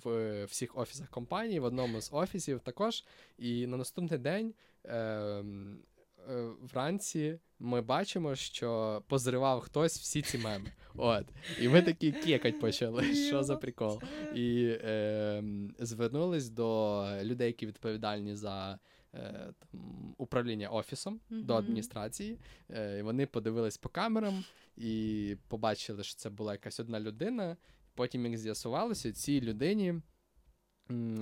в всіх офісах компанії, в одному з офісів також. І на наступний день. Е, Е, вранці ми бачимо, що позривав хтось всі ці меми. От. І ми такі кекать почали. Що за прикол? І е, звернулись до людей, які відповідальні за е, там, управління офісом mm-hmm. до адміністрації. Е, Вони подивились по камерам і побачили, що це була якась одна людина. Потім, як з'ясувалося, цій людині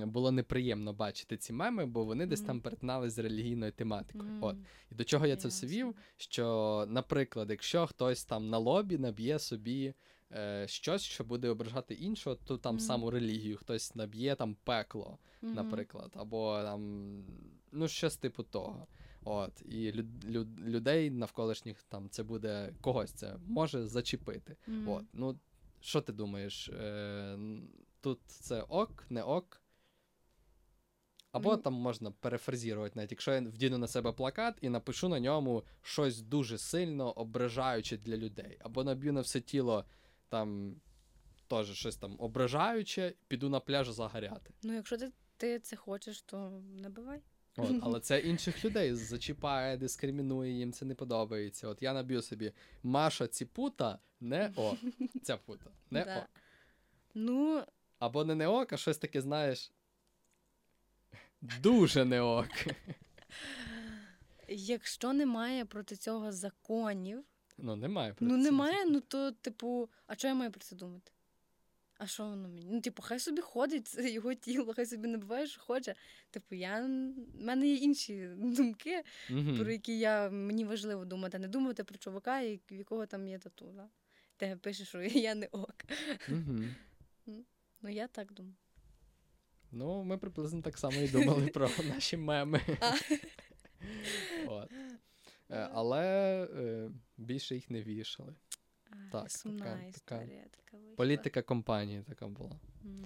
було неприємно бачити ці меми, бо вони mm-hmm. десь там перетиналися з релігійною тематикою. Mm-hmm. От. І до чого я це все вів? Що, наприклад, якщо хтось там на лобі наб'є собі е, щось, що буде ображати іншого, то там mm-hmm. саму релігію, хтось наб'є там пекло, наприклад, або там ну щось типу того. От, І люд, люд, людей навколишніх там це буде когось це може зачепити. От, ну, Що ти думаєш? Е, Тут це ок, не ок. Або там можна перефразірувати, навіть якщо я вдіну на себе плакат і напишу на ньому щось дуже сильно ображаюче для людей. Або наб'ю на все тіло там теж щось там ображаюче, піду на пляж загоряти. Ну, якщо ти ти це хочеш, то набивай. От, Але це інших людей зачіпає, дискримінує, їм це не подобається. От я наб'ю собі Маша Ціпута, не о. Ця пута, не да. о. Ну. Або не не ок, а щось таке, знаєш. Дуже не ок. Якщо немає проти цього законів. Ну, немає проти Ну, немає, ну то, типу, а що я маю про це думати? А що воно мені? Ну, типу, хай собі ходить, це його тіло, хай собі не буває, що хоче. Типу, я в мене є інші думки, mm про які я мені важливо думати, не думати про чувака, в якого там є тату. Да? Де пише, що я не ок. mm Ну, я так думаю. Ну, ми приблизно так само і думали про наші меми. От. Е, але е, більше їх не вішали. Так, Сумна така, історія така вийшла. Політика компанії така була. Mm.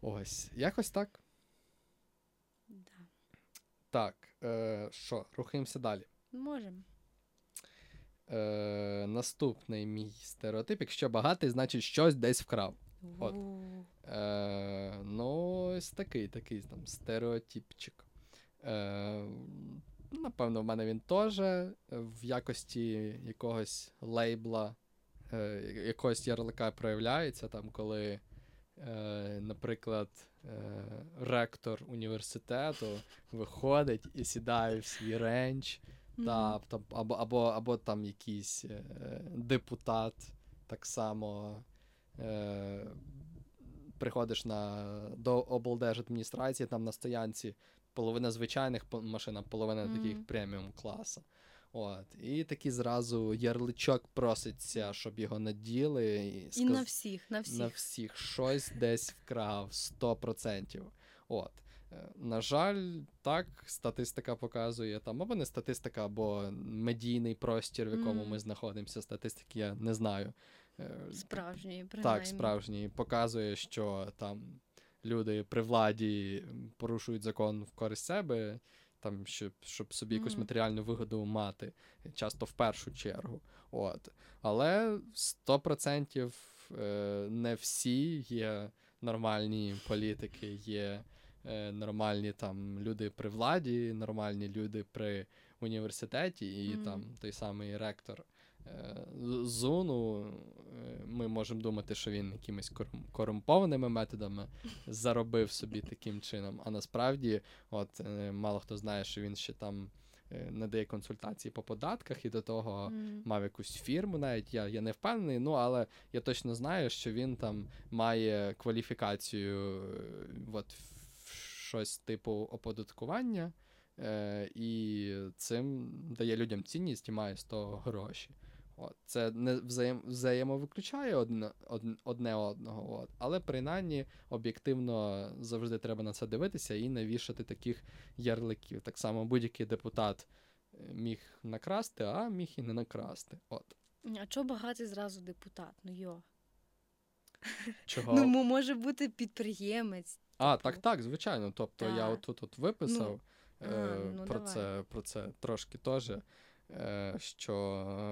Ось. Якось так. Да. Так. е, Що, рухаємося далі? Можемо. Е, Наступний мій стереотип. Якщо багатий, значить щось десь вкрав. От. Е, Ну, ось такий такий там стереотипчик. Е, Напевно, в мене він теж в якості якогось лейбла, е, якогось ярлика проявляється, там, коли, е, наприклад, е, ректор університету виходить і сідає в свій ренч, mm-hmm. або, або, або там якийсь е, депутат так само. Е, приходиш на до облдержадміністрації, там на стоянці половина звичайних машин, а половина mm-hmm. таких преміум класу. От. І такий зразу ярличок проситься, щоб його наділи. І, сказ... і на всіх, на всіх. На всіх щось десь вкрав 100%. От. Е, на жаль, так, статистика показує там, або не статистика, або медійний простір, в якому mm. ми знаходимося. Статистики я не знаю. Е, справжньої, принаймні. Так, справжній. Показує, що там люди при владі порушують закон в користь себе, там, щоб щоб собі mm-hmm. якусь матеріальну вигоду мати, часто в першу чергу. От. Але 100% е, не всі є нормальні політики, є е, нормальні там люди при владі, нормальні люди при університеті, і mm-hmm. там той самий ректор. Е, зону, е, ми можемо думати, що він якимись корумпованими методами заробив собі таким чином. А насправді, от е, мало хто знає, що він ще там надає консультації по податках і до того mm. мав якусь фірму. Навіть я я не впевнений, ну але я точно знаю, що він там має кваліфікацію от, щось типу оподаткування. І цим дає людям цінність і має з того гроші. От, Це не взаєм, взаємовиключає одне одне одного, от, але принаймні об'єктивно завжди треба на це дивитися і не вішати таких ярликів. Так само будь-який депутат е, міг накрасти, а міг і не накрасти. От. А чого багатий зразу депутат? Ну йо. Чого? Ну, може бути підприємець. А, типу. так, так, звичайно. Тобто так. я отут от виписав ну, е, ну, про, це, про це трошки теж. Е, що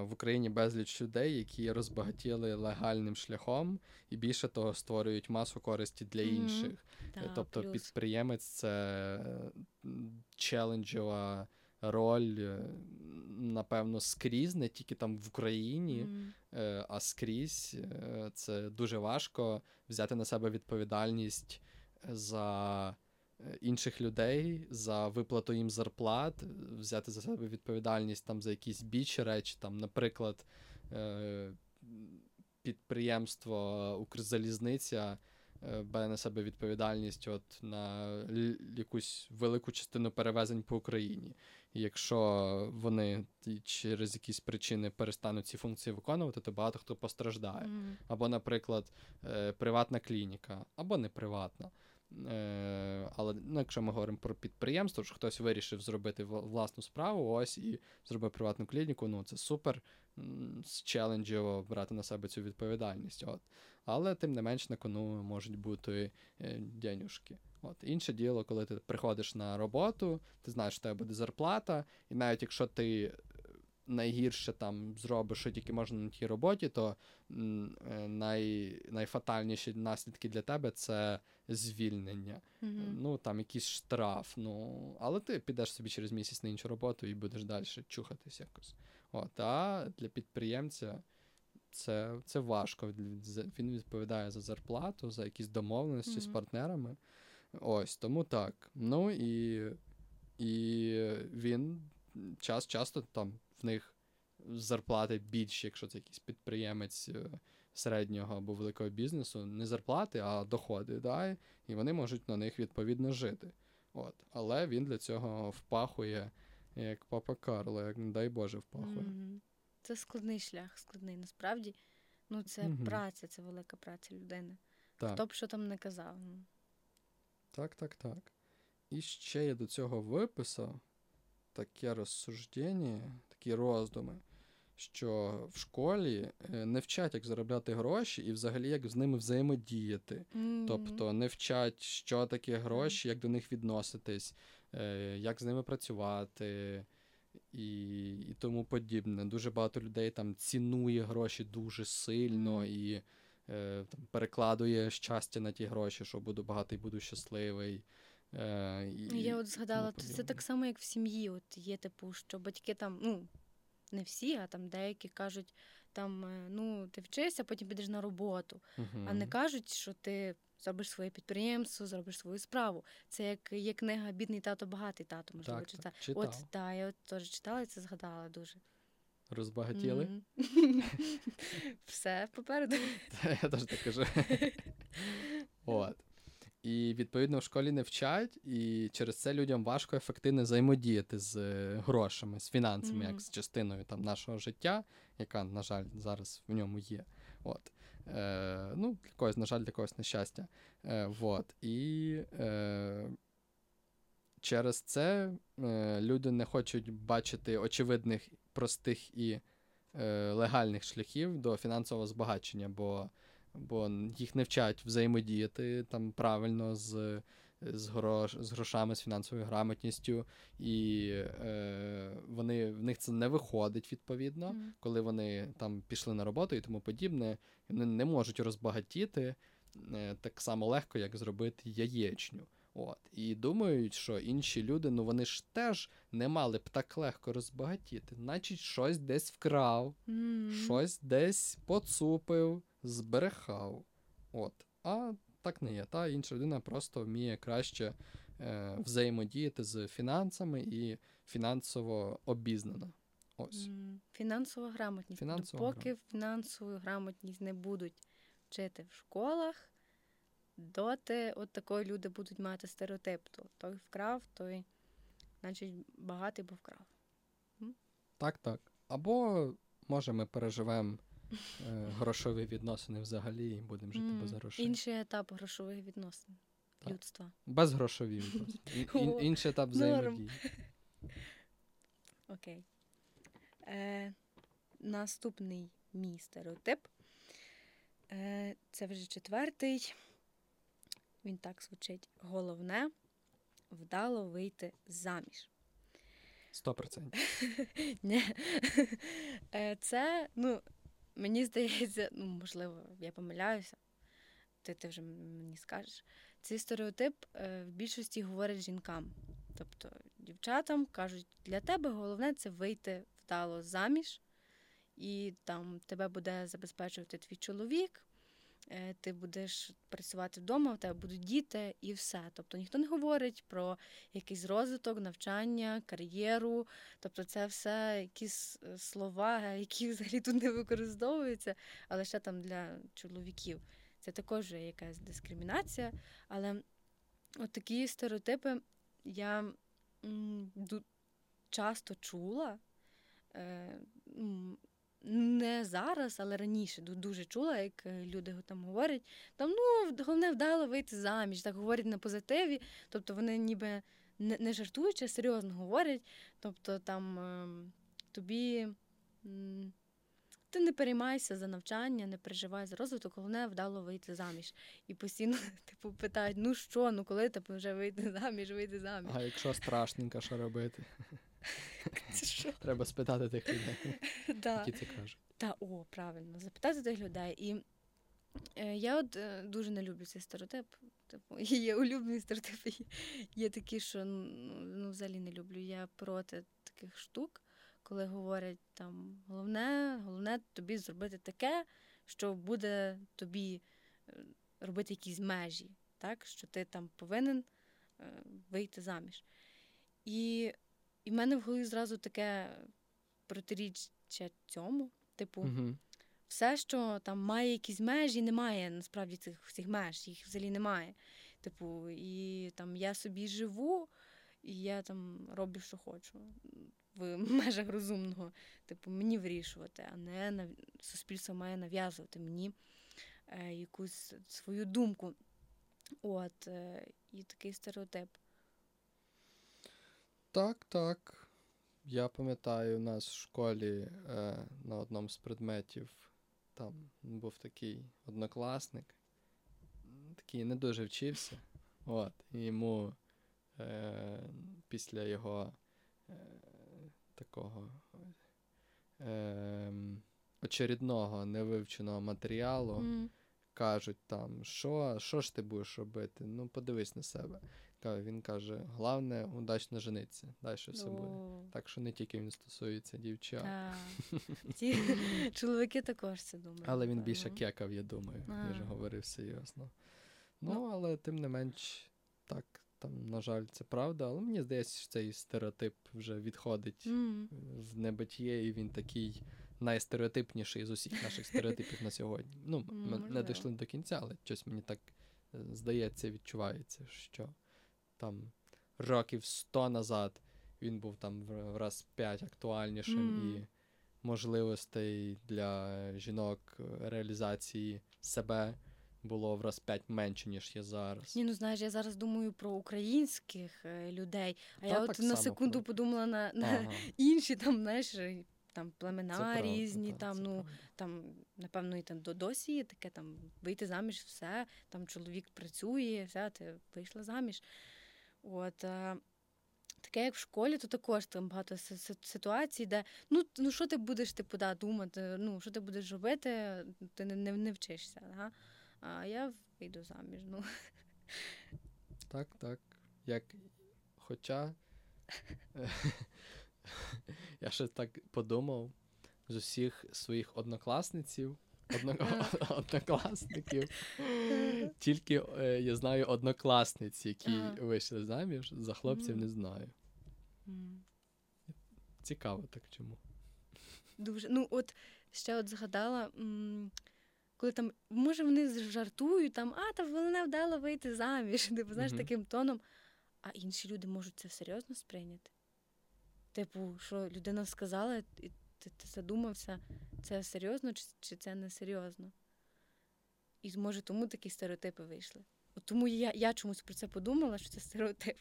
в Україні безліч людей, які розбагатіли легальним шляхом, і більше того створюють масу користі для інших. Mm-hmm. тобто плюс. підприємець це челенджова роль, е, напевно, скрізь, не тільки там в Україні, mm-hmm. а скрізь це дуже важко взяти на себе відповідальність за е, інших людей за виплату їм зарплат, взяти за себе відповідальність там за якісь бічі речі, там, наприклад, е, підприємство Укрзалізниця е, бере на себе відповідальність от на якусь велику частину перевезень по Україні. І якщо вони через якісь причини перестануть ці функції виконувати, то багато хто постраждає. Mm. Або, наприклад, е, приватна клініка, або не приватна. Е, але ну, якщо ми говоримо про підприємство, що хтось вирішив зробити власну справу, ось і зробив приватну клініку, ну це супер челенджево брати на себе цю відповідальність. От. Але тим не менш на кону можуть бути е, денюшки. От. Інше діло, коли ти приходиш на роботу, ти знаєш, що тебе буде зарплата, і навіть якщо ти найгірше там зробиш, що тільки можна на тій роботі, то е, най, найфатальніші наслідки для тебе це звільнення. Mm-hmm. Ну, там якийсь штраф. Ну, Але ти підеш собі через місяць на іншу роботу і будеш далі чухатись якось. От, А для підприємця це це важко. Він відповідає за зарплату, за якісь домовленості mm-hmm. з партнерами. Ось тому так. Ну і і він час часто там в них зарплати більші, якщо це якийсь підприємець е, середнього або великого бізнесу, не зарплати, а доходи. Да? І вони можуть на них відповідно жити. От. Але він для цього впахує, як папа Карло, як не дай Боже, впахує. Це складний шлях, складний насправді. Ну, це mm-hmm. праця, це велика праця людини. Так. Хто б що там не казав. Ну. Так, так, так. І ще я до цього виписав таке розсуждення, такі роздуми, що в школі е, не вчать, як заробляти гроші, і взагалі як з ними взаємодіяти. Mm-hmm. Тобто не вчать, що таке гроші, як до них відноситись, е, як з ними працювати. І і тому подібне. Дуже багато людей там цінує гроші дуже сильно і е, там, перекладує щастя на ті гроші, що буду багатий, буду щасливий. Е, і, Я от згадала, то це так само, як в сім'ї. От Є типу, що батьки там, ну, не всі, а там деякі кажуть, там, е, ну, ти вчишся, потім підеш на роботу, uh-huh. а не кажуть, що ти зробиш своє підприємство, зробиш свою справу. Це як є книга Бідний тато, багатий тато, можливо, так, читав. читав. От так, я от теж читала і це згадала дуже. Розбагатіли? Все попереду. Я теж так кажу. От. І відповідно в школі не вчать, і через це людям важко ефективно взаємодіяти з е, грошами, з фінансами, mm-hmm. як з частиною там нашого життя, яка, на жаль, зараз в ньому є. От. Е, Ну, для когось, на жаль, для когось нещастя. Е, вот. І е, через це е, люди не хочуть бачити очевидних, простих і е, легальних шляхів до фінансового збагачення, бо бо їх не вчать взаємодіяти там правильно з з, грош, з грошами, з фінансовою грамотністю, і е, вони, в них це не виходить відповідно, mm. коли вони там пішли на роботу і тому подібне, вони не можуть розбагатіти е, так само легко, як зробити яєчню. От. І думають, що інші люди, ну вони ж теж не мали б так легко розбагатіти, значить, щось десь вкрав, mm. щось десь поцупив, зберехав. От. А так не є. Та інша людина просто вміє краще е, взаємодіяти з фінансами і фінансово обізнана. Ось. Фінансова грамотність. Фінансова Поки грамотність. фінансову грамотність не будуть вчити в школах, доти от такої люди будуть мати стереотип. То той вкрав, той, значить, багатий бо вкрав. Так, так. Або може ми переживемо грошові відносини взагалі і будемо жити mm, без грошей. Інший етап грошових відносин так. людства. Безгрошові відносини. Ін, інший етап взаємодії. Окей. Е, Наступний мій стереотип. Е, Це вже четвертий. Він так звучить. Головне вдало вийти заміж. Сто процентів. Е, це, ну, Мені здається, ну, можливо, я помиляюся, ти ти вже мені скажеш. Цей стереотип е, в більшості говорить жінкам. Тобто дівчатам кажуть, для тебе головне це вийти вдало заміж, і там тебе буде забезпечувати твій чоловік, ти будеш працювати вдома, в тебе будуть діти і все. Тобто ніхто не говорить про якийсь розвиток, навчання, кар'єру. Тобто, це все якісь е, слова, які взагалі тут не використовуються, але ще там для чоловіків. Це також є якась дискримінація. Але от такі стереотипи я часто чула. Не зараз, але раніше дуже чула, як е, люди там говорять. Там ну головне вдало вийти заміж, так говорять на позитиві. Тобто вони ніби не, не жартуючи, серйозно говорять. Тобто там ем, тобі. Ти не переймайся за навчання, не переживай за розвиток, головне вдало вийти заміж. І постійно типу питають: ну що, ну коли тебе вже вийти заміж, вийти заміж. А якщо страшненько, що робити? Треба спитати тих людей, які це кажуть. Та, о, правильно, запитати тих людей. І е, я от е, дуже не люблю цей стереотип. Типу, є улюблені стереотипи, є такі, що ну, ну, взагалі не люблю. Я проти таких штук, коли говорять там головне, головне тобі зробити таке, що буде тобі е, робити якісь межі, так? що ти там повинен вийти заміж. І і в мене в голові зразу таке протиріччя цьому. Типу, угу. все, що там має якісь межі, немає насправді цих всіх меж, їх взагалі немає. Типу, і там я собі живу, і я там роблю, що хочу в межах розумного. Типу, мені вирішувати, а не нав... суспільство має нав'язувати мені е, якусь свою думку. От, е, і такий стереотип. Так, так. Я пам'ятаю, у нас в школі е, на одному з предметів там був такий однокласник, такий не дуже вчився. От, І йому е, після його е, такого е, очередного невивченого матеріалу mm. кажуть там, що що ж ти будеш робити? Ну, подивись на себе. Він каже: головне, удачно жениться. Далі все буде. Так що не тільки він стосується дівчат. Ті чоловіки також це думають. Але він більше кекав, я думаю, ніж говорив серйозно. Ну, ну, але тим не менш, так, там, на жаль, це правда. Але мені здається, що цей стереотип вже відходить в небитіє, і він такий найстереотипніший з усіх наших стереотипів на сьогодні. Ну, ми не дійшли до кінця, але щось мені так е, здається, відчувається, що там років 100 назад він був там в раз 5 актуальнішим mm. і можливостей для жінок реалізації себе було в раз 5 менше, ніж є зараз. Ні, ну знаєш, я зараз думаю про українських е, людей, а Та, я от на секунду про... подумала на, на ага. інші там, знаєш. Там племена це різні, правда, там, ну правда. там, напевно, і там досі є таке там вийти заміж, все, там чоловік працює, все, ти вийшла заміж. От, е, Таке, як в школі, то також там багато ситуацій, де ну ну що ти будеш типу, да, думати, ну що ти будеш робити, ти не не, не вчишся. Да? А я вийду заміж. ну. Так, так. Як, Хоча я ще так подумав з усіх своїх однокласниців. однокласників. Тільки е, я знаю однокласниці, які вийшли заміж, за хлопців не знаю. Цікаво так чому. Дуже. Ну, от ще от згадала, коли там, може, вони жартують, там, а, та вона вдала вийти заміж, типу, знаєш, таким тоном, а інші люди можуть це серйозно сприйняти. Типу, що людина сказала, і ти, ти задумався, це серйозно чи, чи це не серйозно? І може тому такі стереотипи вийшли. От Тому я я чомусь про це подумала, що це стереотип.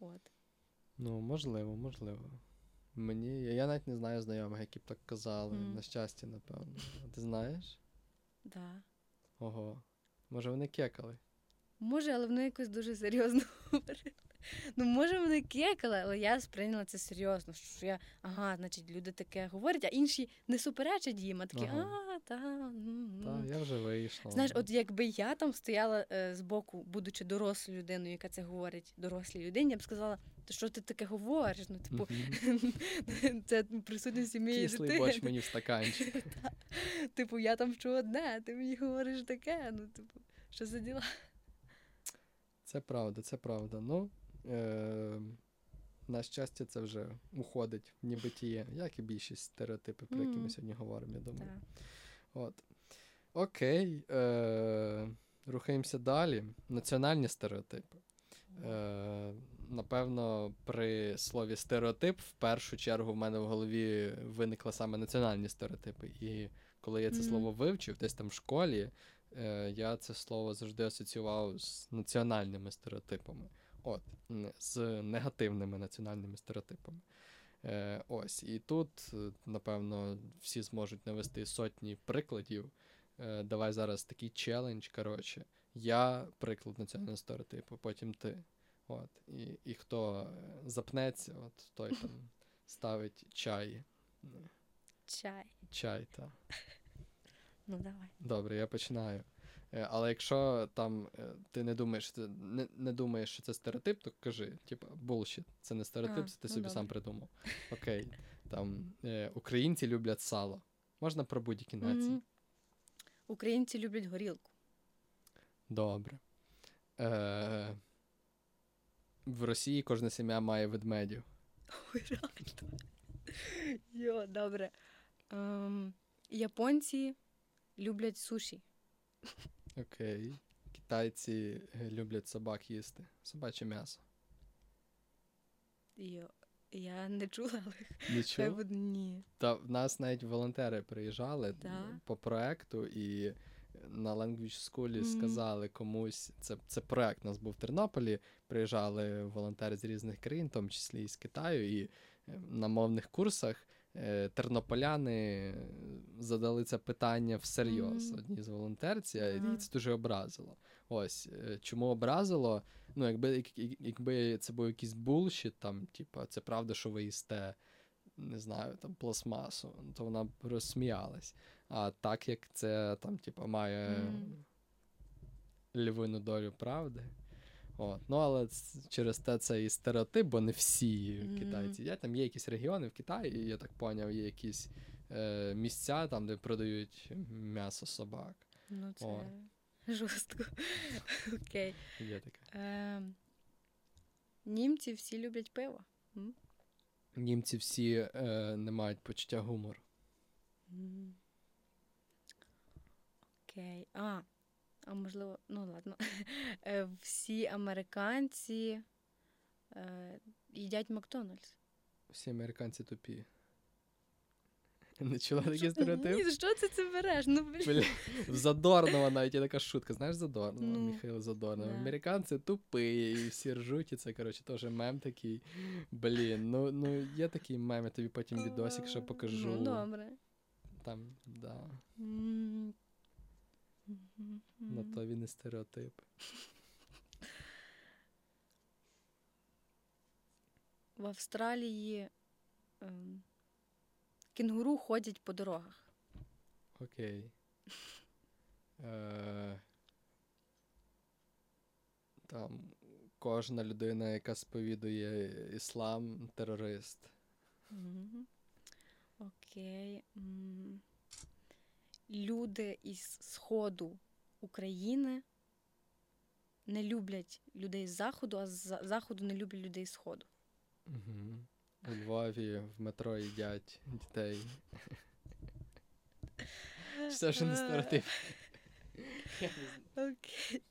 От. Ну, можливо, можливо. Мені. Я навіть не знаю знайомих, які б так казали. Mm. На щастя, напевно. Ти знаєш? Да. Ого. Може, вони кекали? Може, але вони якось дуже серйозно говорили. Ну, може, вони кекали, але я сприйняла це серйозно. Що я, ага, значить, люди таке говорять, а інші не суперечать їм, а такі, ага. а, та. Та, я вже вийшла. Знаєш, от якби я там стояла е, з боку, будучи дорослою людиною, яка це говорить дорослій людині, я б сказала, то що ти таке говориш? Ну, типу, це присутність сім'ї дитини. Кислий борщ мені в стаканчик. Типу, я там що одне, ти мені говориш таке. Ну, типу, що за діла? Це правда, це правда. Ну, е- на щастя, це вже уходить в нібитіє, як і більшість стереотипів, про які ми сьогодні говоримо, я думаю. От. Окей. Е- Рухаємося далі. Національні стереотипи. Е- Напевно, при слові стереотип в першу чергу в мене в голові виникли саме національні стереотипи. І коли я це mm-hmm. слово вивчив, десь там в школі, е, я це слово завжди асоціював з національними стереотипами. От, з негативними національними стереотипами. Е, Ось. І тут, е, напевно, всі зможуть навести сотні прикладів. Е, Давай зараз такий челендж. коротше. Я приклад національного стереотипу, потім ти. От. І і хто е, запнеться, от той там ставить чай. Чай. Чай, так. Ну, давай. Добре, я починаю. Е, але якщо там е, ти не думаєш, не, не думаєш, що це стереотип, то кажи, типу, булшіт, це не стереотип, а, це ти ну собі добре. сам придумав. Окей. Там е, Українці люблять сало. Можна про будь-які нації. Mm-hmm. Українці люблять горілку. Добре. Е, В Росії кожна сім'я має ведмедів. Ой, реально. Йо, добре. Ем, Японці люблять суші. Окей. Китайці е, люблять собак їсти. Собаче м'ясо. Йо. Я не чула, але не ні. Та в нас навіть волонтери приїжджали да? по проекту і на Language School mm-hmm. сказали комусь, це це проект у нас був в Тернополі. Приїжджали волонтери з різних країн, в тому числі і з Китаю, і е, на мовних курсах тернополяни задали це питання всерйоз mm-hmm. одній з волонтерці, а її це дуже образило. Ось е, чому образило? Ну, якби якби це був якийсь булшіт, там, типу, це правда, що ви їсте, не знаю, там пластмасу, то вона б розсміялась. А так як це там, типу, має mm-hmm. львину долю правди. От. Ну, але через те це і стереотип, бо не всі mm-hmm. китайці. Я там є якісь регіони в Китаї, я так поняв, є якісь е, місця, там, де продають м'ясо собак. Ну, це О. жорстко. Окей. Є таке. Е, Німці всі люблять пиво. М? Німці всі е, не мають почуття гумору. Окей. А, а можливо, ну ладно, е, всі американці е, їдять Макдональдс. Всі американці тупі. Не чула такий стереотип? Ні, що це це береш? Ну, блін. Задорнова навіть є така шутка. Знаєш Задорнова? Ну, Михайло Задорнова. Да. Американці тупі, і всі ржуть, і це, коротше, теж мем такий. Блін, ну ну є такий мем, я тобі потім відосик ще покажу. Ну, добре. Там, да. На то він і стереотип. В Австралії ем, кінгуру ходять по дорогах. Окей. Е, Там кожна людина, яка сповідує іслам, терорист. Окей люди із Сходу України не люблять людей з Заходу, а з Заходу не люблять людей з Сходу. Угу. У Львові в метро їдять дітей. Все ж не стереотип. Окей.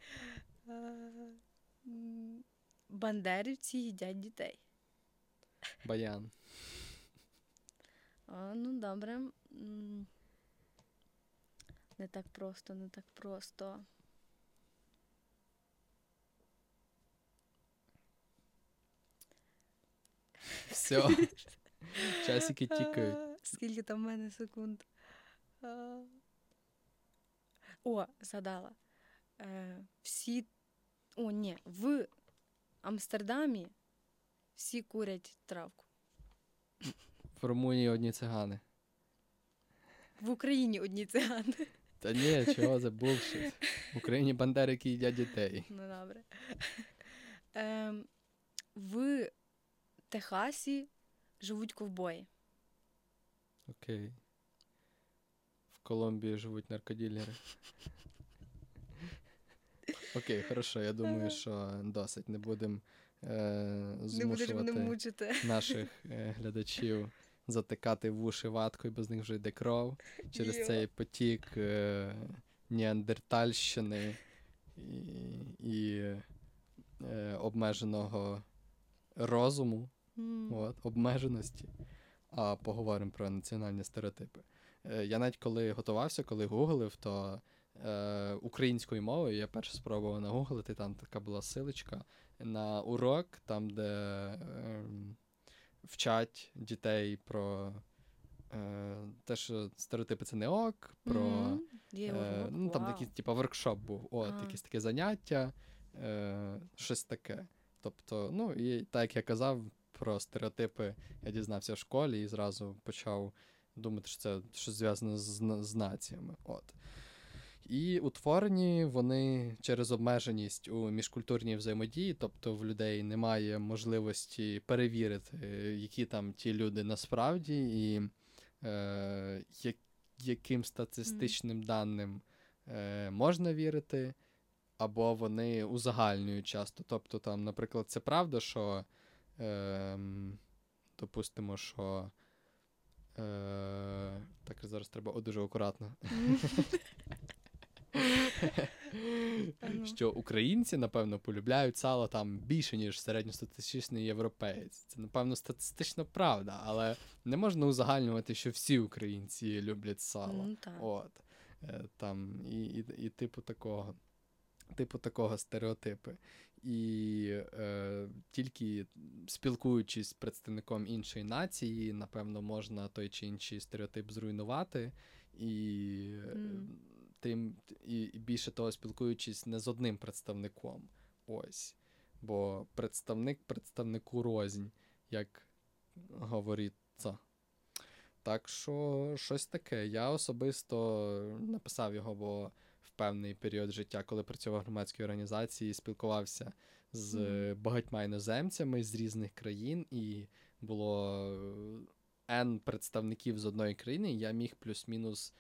Бандерівці їдять дітей. Баян. А, Ну, добре. Не так просто, не так просто. Все. Часики тікають. Скільки там в мене секунд? О, згадала. Е, Всі. О, ні, в Амстердамі всі курять травку. В Румунії одні цигани. В Україні одні цигани. Та ні, чого це булшит. В Україні бандерики їдять дітей. Ну добре. Ем, В Техасі живуть ковбої. Окей. В Колумбії живуть наркоділери. Окей, хорошо. Я думаю, що досить не будемо е, змушувати не наших е, глядачів затикати вуші ваткою, бо з них вже йде кров через Йо. цей потік е, неандертальщини і, і е, обмеженого розуму, mm. от, обмеженості. А поговоримо про національні стереотипи. Е, я навіть коли готувався, коли гуглив, то е, українською мовою я перше спробував нагуглити, там така була силочка на урок, там, де е, вчать дітей про е, те, що стереотипи це не ок, про mm-hmm. е, ну, там такий типу, воркшоп був, от, ага. якесь таке заняття, е, щось таке. Тобто, ну, і так як я казав про стереотипи, я дізнався в школі і зразу почав думати, що це щось зв'язане з, з націями. От. І утворені вони через обмеженість у міжкультурній взаємодії, тобто в людей немає можливості перевірити, які там ті люди насправді, і е, як, яким статистичним mm. даним е, можна вірити, або вони узагальнюють часто. Тобто, там, наприклад, це правда, що е, допустимо, що. Е, Так, зараз треба о, дуже акуратно. Що українці, напевно, полюбляють сало там більше, ніж середньостатистичний європеєць. Це, напевно, статистична правда, але не можна узагальнювати, що всі українці люблять сало. Так. От. Е, там, І, і, і типу такого. Типу такого стереотипи. І е, тільки спілкуючись з представником іншої нації, напевно, можна той чи інший стереотип зруйнувати. І mm тим і, і більше того, спілкуючись не з одним представником. Ось. Бо представник представнику рознь, як говориться. Так що щось таке. Я особисто написав його, бо в певний період життя, коли працював в громадській організації, спілкувався з mm. багатьма іноземцями з різних країн, і було N представників з одної країни, і я міг плюс-мінус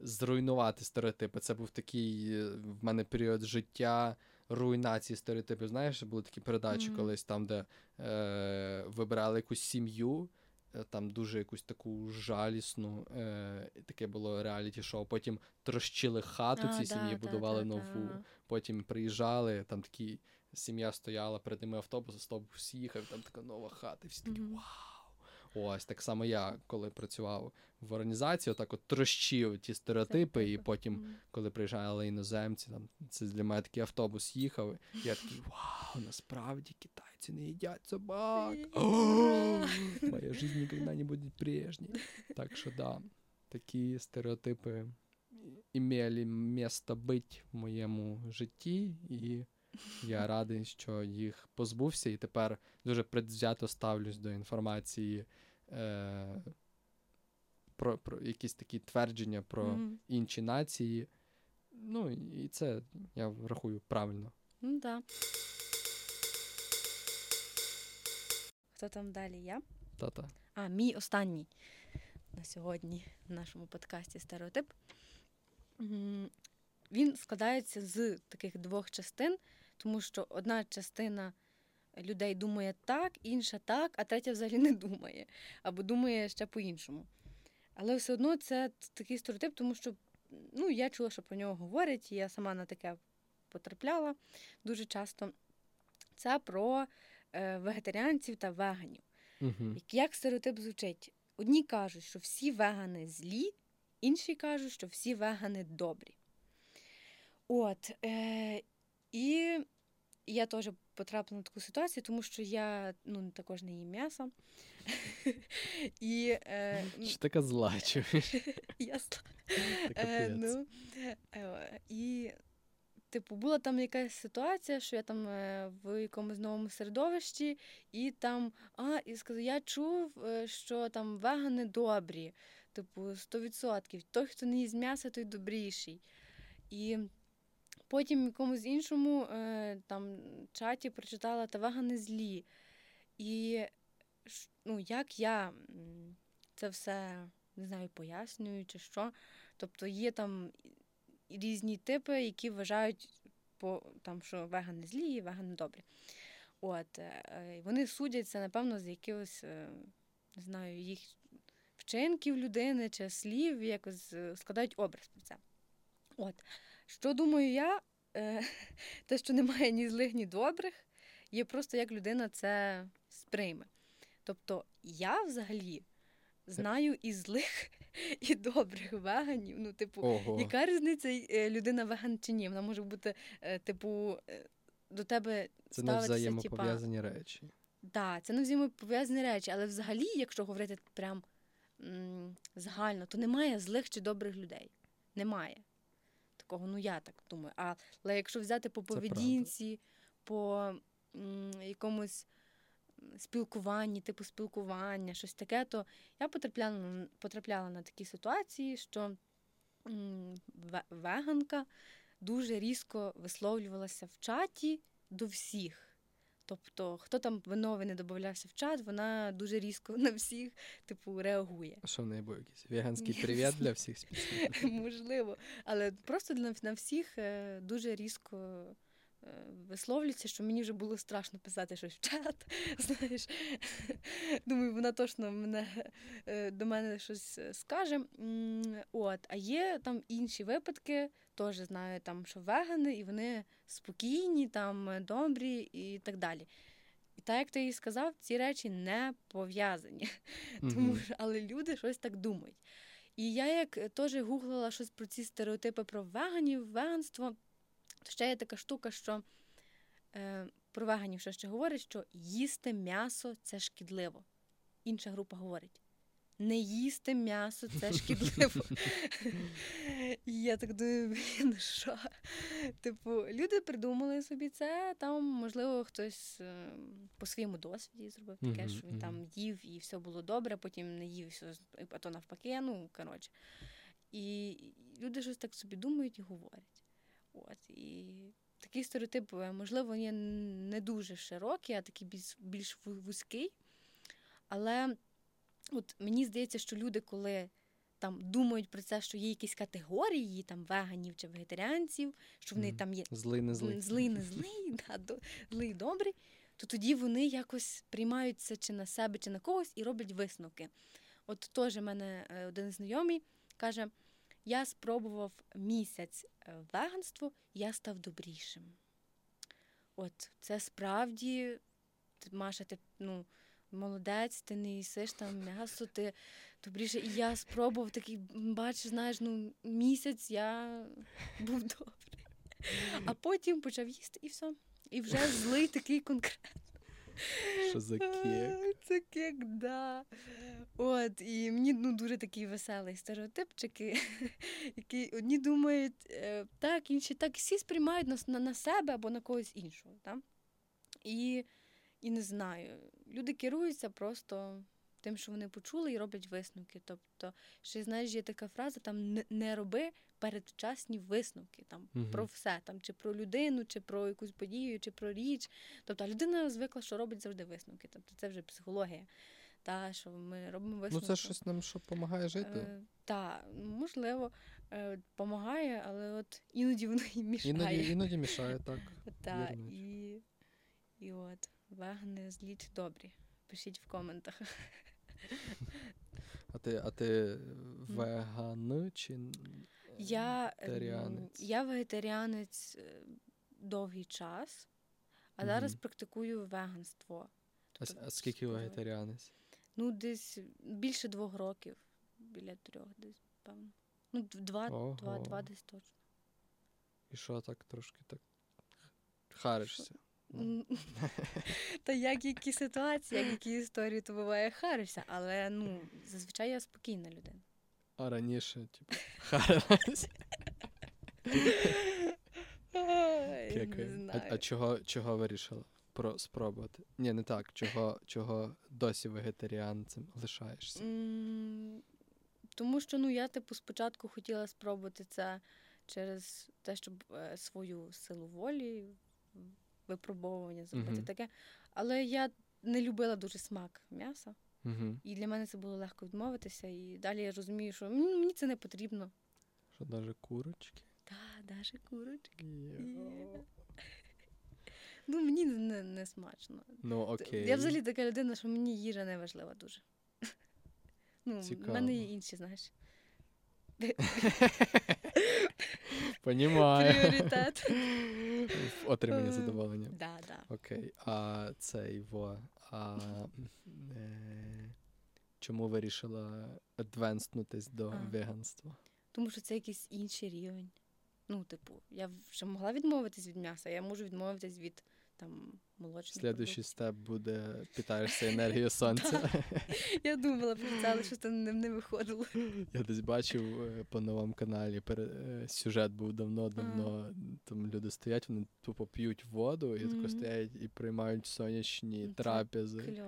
зруйнувати стереотипи. Це був такий е, в мене період життя руйнації стереотипів. Знаєш, були такі передачі mm-hmm. колись там, де е, вибирали якусь сім'ю. Е, там дуже якусь таку жалісну, е, таке було реаліті-шоу. Потім трощили хату цій да, сім'ї, будували да, нову. Да. Потім приїжджали, там такі сім'я стояла перед ними автобус, автобус їхав, там така нова хата. Всі такі mm-hmm. вау! Ось так само я, коли працював в організації, отак от трощив ті стереотипи, і потім, коли приїжджали іноземці, там це для мене такий автобус їхав. і Я такий вау, насправді китайці не їдять собак. Моя життя ніколи не буде прежній. Так що да, такі стереотипи імели місто бути в моєму житті, і я радий, що їх позбувся, і тепер дуже предвзято ставлюсь до інформації е, про про якісь такі твердження про mm-hmm. інші нації. Ну, і це я рахую правильно. Ну, так. Хто там далі? Я? Та-та. А, мій останній на сьогодні в нашому подкасті стереотип. Він складається з таких двох частин, тому що одна частина людей думає так, інша так, а третя взагалі не думає, або думає ще по-іншому. Але все одно це такий стереотип, тому що ну, я чула, що про нього говорять, і я сама на таке потрапляла дуже часто. Це про е, вегетаріанців та веганів. Угу. Як стереотип звучить? Одні кажуть, що всі вегани злі, інші кажуть, що всі вегани добрі. От. Е, І я теж потрапила на таку ситуацію, тому що я ну, також не їм м'ясо. І, е, Що така зла, чуєш? Я зла. Е, ну, е, І типу, була там якась ситуація, що я там е, в якомусь новому середовищі, і там, а, і сказав, я чув, що там вегани добрі, типу, 100%. Той, хто не їсть м'яса, той добріший. І потім в якомусь іншому е, там чаті прочитала та вегани злі. І ну, як я це все не знаю, пояснюю чи що. Тобто є там різні типи, які вважають, по, там, що вегани злі, вегани добрі. От, е, Вони судяться, напевно, з якихось, е, не знаю, їх вчинків людини чи слів, якось складають образ про це. От. Що думаю я, те, що немає ні злих, ні добрих, є просто як людина це сприйме. Тобто я взагалі знаю і злих, і добрих веганів. Ну, типу, Ого. яка різниця е, людина веган чи ні? Вона може бути, е, типу, е, до тебе Це не взаємопов'язані типа... речі. Так, да, це не взаємопов'язані речі, але взагалі, якщо говорити прям м- загально, то немає злих чи добрих людей. Немає. Такого, ну я так думаю. Але якщо взяти по поведінці, по м- якомусь спілкуванні, типу спілкування, щось таке, то я потрапляла потрапляла на такі ситуації, що веганка дуже різко висловлювалася в чаті до всіх. Тобто, хто там виновий не додавався в чат, вона дуже різко на всіх типу реагує. А що в неї був якийсь веганський привіт для всіх спільників? Можливо, але просто для на всіх е, дуже різко Е, висловлюється, що мені вже було страшно писати щось в чат. Знаєш, Думаю, вона точно мене, е, до мене щось е, скаже. От, А є там інші випадки, теж знаю, там, що вегани, і вони спокійні, там, добрі і так далі. І так, як ти їй сказав, ці речі не пов'язані. Тому що, Але люди щось так думають. І я як теж гуглила щось про ці стереотипи про веганів, веганство. Ще є така штука, що е, про веганів що ще говорить, що їсти м'ясо це шкідливо. Інша група говорить. Не їсти м'ясо це шкідливо. І я так думаю, блін, що? Типу, люди придумали собі це, там, можливо, хтось е, по своєму досвіді зробив таке, що він там їв і все було добре, потім не їв, все, а то навпаки, ну, коротше. І люди щось так собі думають і говорять. От, І такий стереотип, е, можливо, є не дуже широкий, а такий більш, більш вузький. Але от мені здається, що люди, коли там думають про це, що є якісь категорії там веганів чи вегетаріанців, що вони mm. там є злий, не злий, злий, не злий, да, до, злий добрий, то тоді вони якось приймають це чи на себе, чи на когось і роблять висновки. От теж мене е, один знайомий каже. Я спробував місяць е, веганство, я став добрішим. От, це справді, Маша, ти ну, молодець, ти не їсиш там м'ясо, ти добріше. І я спробував такий, бачиш, знаєш, ну, місяць я був добрий. А потім почав їсти і все. І вже злий такий конкретний. Що за кек? Це кек, да. От, і мені ну, дуже такий веселий стереотипчики, які одні думають е, так, інші так, всі сприймають на, на, на себе або на когось іншого. Так? І, І не знаю, люди керуються просто тим, що вони почули, і роблять висновки. Тобто, ще знаєш, є така фраза: там не роби передчасні висновки там угу. про все, там чи про людину, чи про якусь подію, чи про річ. Тобто людина звикла, що робить завжди висновки. Тобто це вже психологія. Та, що ми робимо висновки. Ну, це щось нам що допомагає жити. Е, Так, можливо, допомагає, е, але от іноді воно і мішає. Іноді іноді мішає, так. Так, і, і от, вегани злі чи добрі. Пишіть в коментах. А ти а ти веган чи я, вегетаріанець? Я вегетаріанець е, довгий час, а угу. зараз практикую веганство. Тобто, а, а скільки вегетаріанець? Ну, десь більше двох років, біля трьох, десь, певно. Ну, два, два, два десь точно. І що так трошки так харишся? Та як які ситуації, як які історії, то буває харишся, але ну, зазвичай я спокійна людина. А раніше, типу, харилась. А, а чого чого вирішила про спробувати? Ні, не так. Чого чого досі вегетаріанцем лишаєшся? Mm, тому що ну я, типу, спочатку хотіла спробувати це через те, щоб е, свою силу волі, випробовування зробити таке. Але я не любила дуже смак м'яса. Uh-huh. І для мене це було легко відмовитися. І далі я розумію, що мені це не потрібно. Що навіть курочки? Так, навіть курочки. Yeah. Ну, мені не не смачно. Ну, окей. Я взагалі така людина, що мені їжа не важлива дуже. Ну, в мене є інші, знаєш. Понімаю. Пріоритет. Отримання задоволення. Да, да. Окей. А цей во. А, е, Чому вирішила адвенснутись до а. веганства? Тому що це якийсь інший рівень. Ну, типу, я вже могла відмовитись від м'яса, я можу відмовитись від там молочних Слідуючий степ буде питаєшся енергією сонця. Я думала про це, але щось там не виходило. Я десь бачив е, по новому каналі е, сюжет був давно-давно. Там люди стоять, вони тупо п'ють воду і тако стоять і приймають сонячні трапези.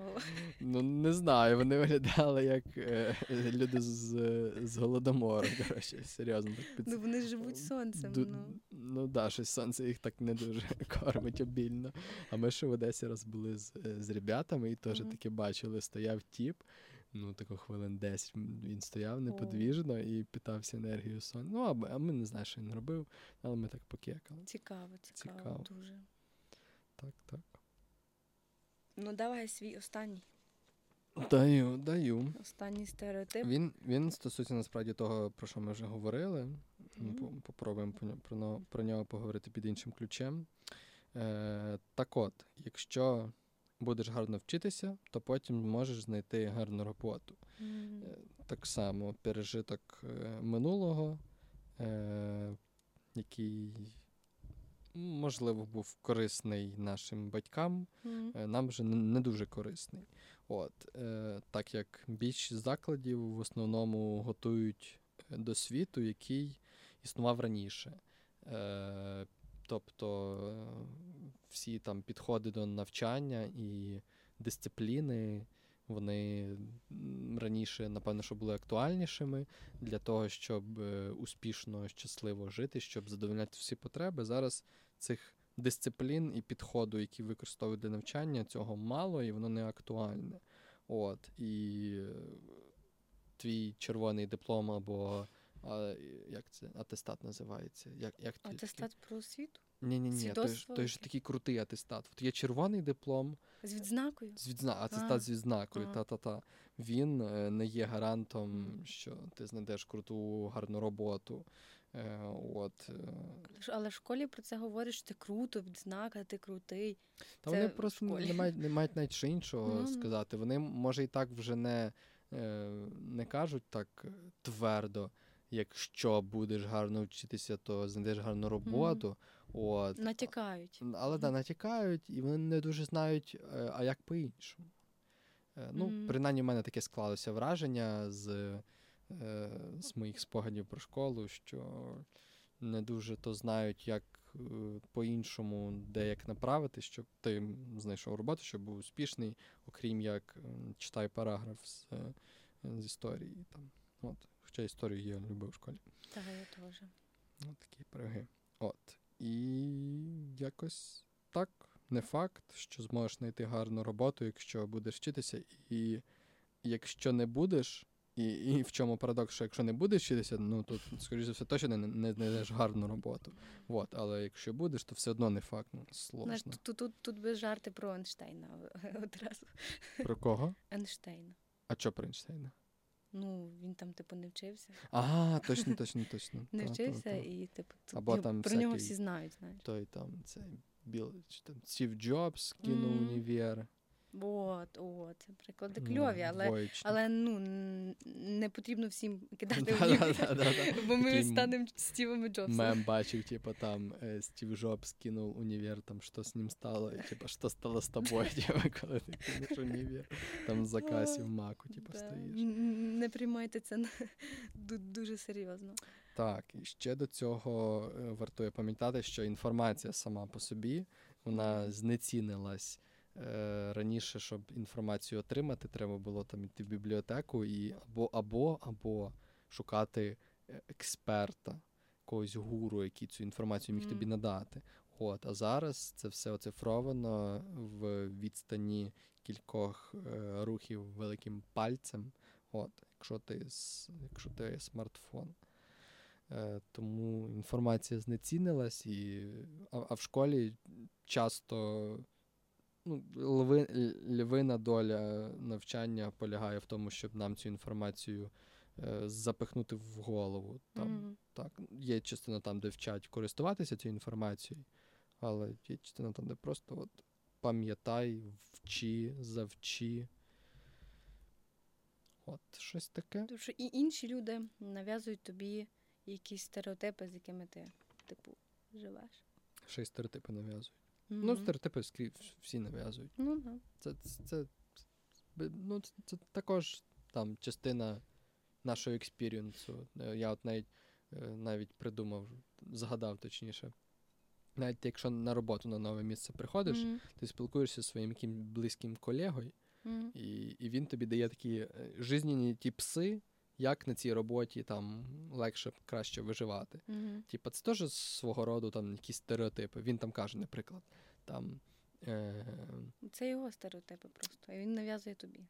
Ну не знаю, вони виглядали як е, люди з голодомору. Коротше, серйозно Ну вони живуть сонцем. Ну ну да, щось сонце їх так не дуже кормить обільно. А ми ще в Одесі раз були з е, з ребятами і теж mm-hmm. таки бачили, стояв тіп. Ну, тако хвилин 10 він стояв неподвіжно і питався енергію сон. Ну, а, а ми не знаємо, що він робив, але ми так покекали. Цікаво, цікаво, цікаво. дуже. Так, так. Ну, давай свій останній. Даю, даю. Останній стереотип. Він він стосується насправді того, про що ми вже говорили. Mm-hmm. Попробуємо про, про нього поговорити під іншим ключем. Е, Так от, якщо будеш гарно вчитися, то потім можеш знайти гарну роботу. Mm. Так само пережиток е, минулого, е, який, можливо, був корисний нашим батькам, mm. нам вже не дуже корисний. От, е, Так як більшість закладів в основному готують до світу, який існував раніше. Е, Тобто всі там підходи до навчання і дисципліни, вони раніше, напевно, що були актуальнішими для того, щоб е, успішно, щасливо жити, щоб задовольняти всі потреби. Зараз цих дисциплін і підходу, які використовують для навчання, цього мало і воно не актуальне. От, І е, твій червоний диплом або а, Як це атестат називається? Як, як Атестат про освіту? Ні, ні, ні. Той, той ж такий крутий атестат. От є червоний диплом. З відзнакою? З відзна... Атестат а. з відзнакою. А. Та-та-та. Він е, не є гарантом, що ти знайдеш круту, гарну роботу. Е, от. Е. Але в школі про це говорять, що ти круто, відзнака, ти крутий. Та це вони просто не мають не мають навіть ще іншого mm. сказати. Вони, може, і так вже не, не кажуть так твердо якщо будеш гарно вчитися, то знайдеш гарну роботу. Mm-hmm. От. Натякають. Але да, натякають, і вони не дуже знають, е, а як по-іншому. Е, ну, mm-hmm. принаймні, в мене таке склалося враження з, е, з моїх спогадів про школу, що не дуже то знають, як по-іншому де як направити, щоб ти знайшов роботу, щоб був успішний, окрім як читай параграф з, з історії. Там. От. Хоча історію я любив в школі. Так, я теж. От такі пироги. От. І якось так, не факт, що зможеш знайти гарну роботу, якщо будеш вчитися. І якщо не будеш, і і в чому парадокс, що якщо не будеш вчитися, ну то, скоріш за все, точно не не знайдеш гарну роботу. От, Але якщо будеш, то все одно не факт. Ну, сложно. Тут тут, тут без жарти про Ейнштейна одразу. Про кого? Ейнштейна. А що про Ейнштейна? Ну, він там, типу, не вчився. Ага, точно, точно, точно. Не вчився і, типу, Або там про нього всі знають, знаєш. Той там цей Біл, чи там Стів Джобс кинув mm. універ. От, от, приклади кльові, але але ну не потрібно всім кидати в бо ми станемо Стівами Джобсом. Мем бачив, типу, там е, Стів Джобс кинув універ, там що з ним стало, типу, що стало з тобою, типу, коли ти кинеш універ, там за касі в маку, типу, стоїш. Не приймайте це дуже серйозно. Так, і ще до цього е, вартує пам'ятати, що інформація сама по собі вона знецінилась. Е, раніше, щоб інформацію отримати, треба було там йти в бібліотеку і або або, або шукати е, експерта, якогось гуру, який цю інформацію міг mm. тобі надати. От, А зараз це все оцифровано в відстані кількох е, рухів великим пальцем. От, Якщо ти якщо ти смартфон. Е, Тому інформація знецінилась, і, а, а в школі часто ну, льви, львина доля навчання полягає в тому, щоб нам цю інформацію е, запихнути в голову. Там, mm-hmm. так, Є частина там, де вчать користуватися цією інформацією, але є частина там, де просто от пам'ятай, вчи, завчи. От, щось таке. Тому що і інші люди нав'язують тобі якісь стереотипи, з якими ти, типу, живеш. Ще й стереотипи нав'язують. Mm-hmm. Ну, стереотипи всі нав'язують. Ну, да. Це це, це, ну, це, це також там частина нашого експірієнсу. Я от навіть е, навіть придумав, згадав точніше. Навіть якщо на роботу на нове місце приходиш, mm-hmm. ти спілкуєшся зі своїм близьким колегою, mm-hmm. і і він тобі дає такі е, жизненні ті пси, як на цій роботі там легше краще виживати. Mm-hmm. Типа, це теж свого роду там якісь стереотипи. Він там каже, наприклад, там. Е... Це його стереотипи просто, і він нав'язує тобі.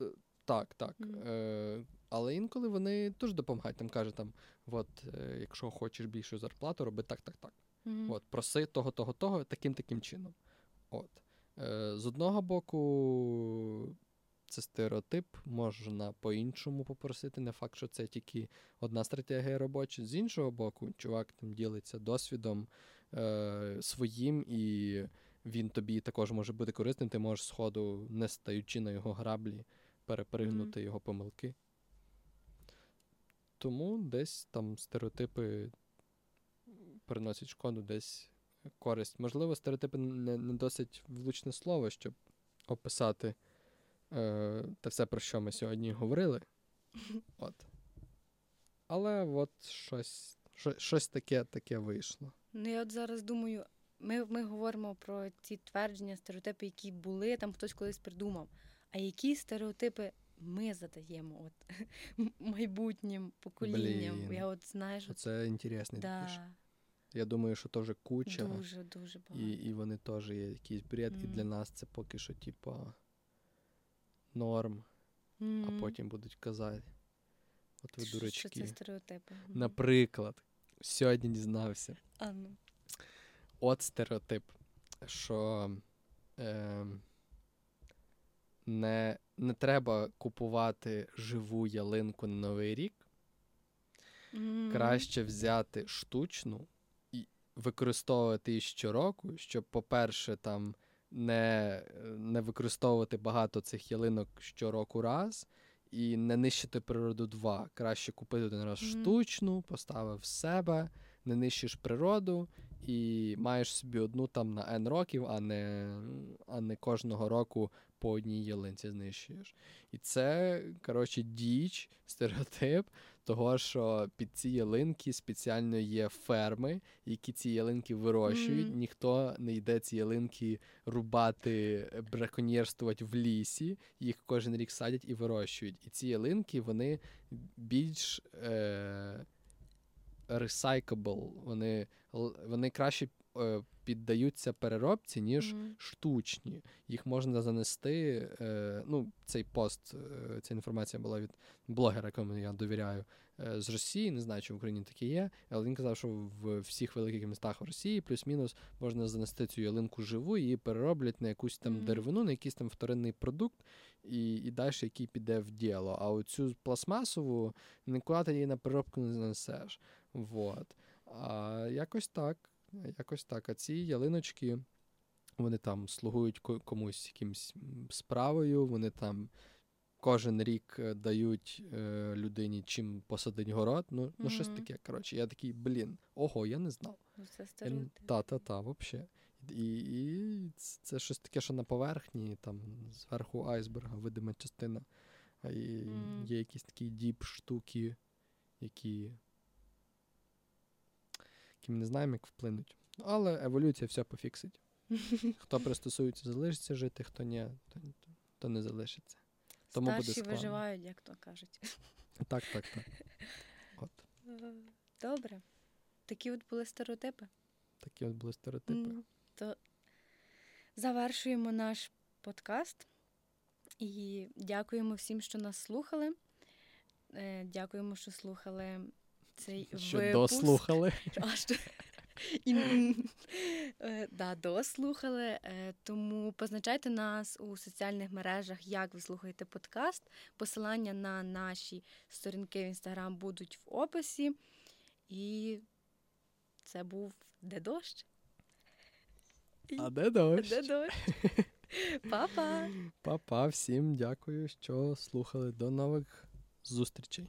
Е, так, так. Mm-hmm. Е, Але інколи вони теж допомагають. Там каже, там, от, е, якщо хочеш більшу зарплату, роби так, так, так. Mm-hmm. От, Проси того, того, того, таким таким чином. От. Е, З одного боку, це стереотип, можна по-іншому попросити. Не факт, що це тільки одна стратегія робоча. З іншого боку, чувак там ділиться досвідом е, своїм, і він тобі також може бути корисним. Ти можеш сходу, не стаючи на його граблі, перепригнути mm-hmm. його помилки. Тому десь там стереотипи приносять шкоду, десь користь. Можливо, стереотипи не, не досить влучне слово, щоб описати е, те все, про що ми сьогодні говорили. От. Але от щось щось таке таке вийшло. Ну, я от зараз думаю, ми ми говоримо про ці твердження, стереотипи, які були, там хтось колись придумав. А які стереотипи ми задаємо от майбутнім поколінням? Блін. Я от знаю, що Це інтересний да. Я думаю, що вже куча. Дуже, дуже багато. І і вони теж є якийсь бред, mm. і для нас це поки що, типа, норм, mm. а потім будуть казати. От ви дурачки. Що це стереотипи? Наприклад, сьогодні дізнався. А, ну. От стереотип, що е, не, не треба купувати живу ялинку на Новий рік. Mm. Краще взяти штучну і використовувати її щороку, щоб, по-перше, там не не використовувати багато цих ялинок щороку раз і не нищити природу два. Краще купити один раз mm-hmm. штучну, поставив в себе, не нищиш природу і маєш собі одну там на N років, а не а не кожного року по одній ялинці знищуєш. І це, коротше, діч, стереотип того, що під ці ялинки спеціально є ферми, які ці ялинки вирощують. Mm-hmm. Ніхто не йде ці ялинки рубати, браконьєрствувати в лісі. Їх кожен рік садять і вирощують. І ці ялинки вони більш е, recyclable, вони, вони краще. Е, піддаються переробці, ніж mm-hmm. штучні. Їх можна занести. Е, ну, Цей пост, е, ця інформація була від блогера, якому я довіряю, з Росії. Не знаю, чи в Україні таке є, але він казав, що в всіх великих містах в Росії плюс-мінус можна занести цю ялинку живу, її перероблять на якусь там mm-hmm. деревину, на якийсь там вторинний продукт, і і далі який піде в діло. А оцю пластмасову нікуди ти її на переробку не занесеш. Вот. А якось так. Якось так. А ці ялиночки, вони там слугують комусь якимсь справою, вони там кожен рік е, дають е, людині чим посадить город. Ну, mm-hmm. ну щось таке. Коротше, я такий, блін, ого, я не знав. Ну, це Та-та-та, взагалі. І і це щось таке, що на поверхні, там зверху айсберга видима частина. І mm. є якісь такі діп штуки, які ми не знаємо, як вплинуть. Але еволюція все пофіксить. Хто пристосується, залишиться жити, хто ні, то, то не залишиться. Тому Старші буде складно. виживають, як то кажуть. Так, так, так. От. Добре. Такі от були стереотипи. Такі от були стереотипи. То завершуємо наш подкаст і дякуємо всім, що нас слухали. Е, дякуємо, що слухали цей що випуск. дослухали. А що... І, е, да, дослухали. Е, тому позначайте нас у соціальних мережах, як ви слухаєте подкаст. Посилання на наші сторінки в інстаграм будуть в описі. І це був де дощ. А де дощ? Де дощ? Па-па! Па-па, всім дякую, що слухали. До нових зустрічей.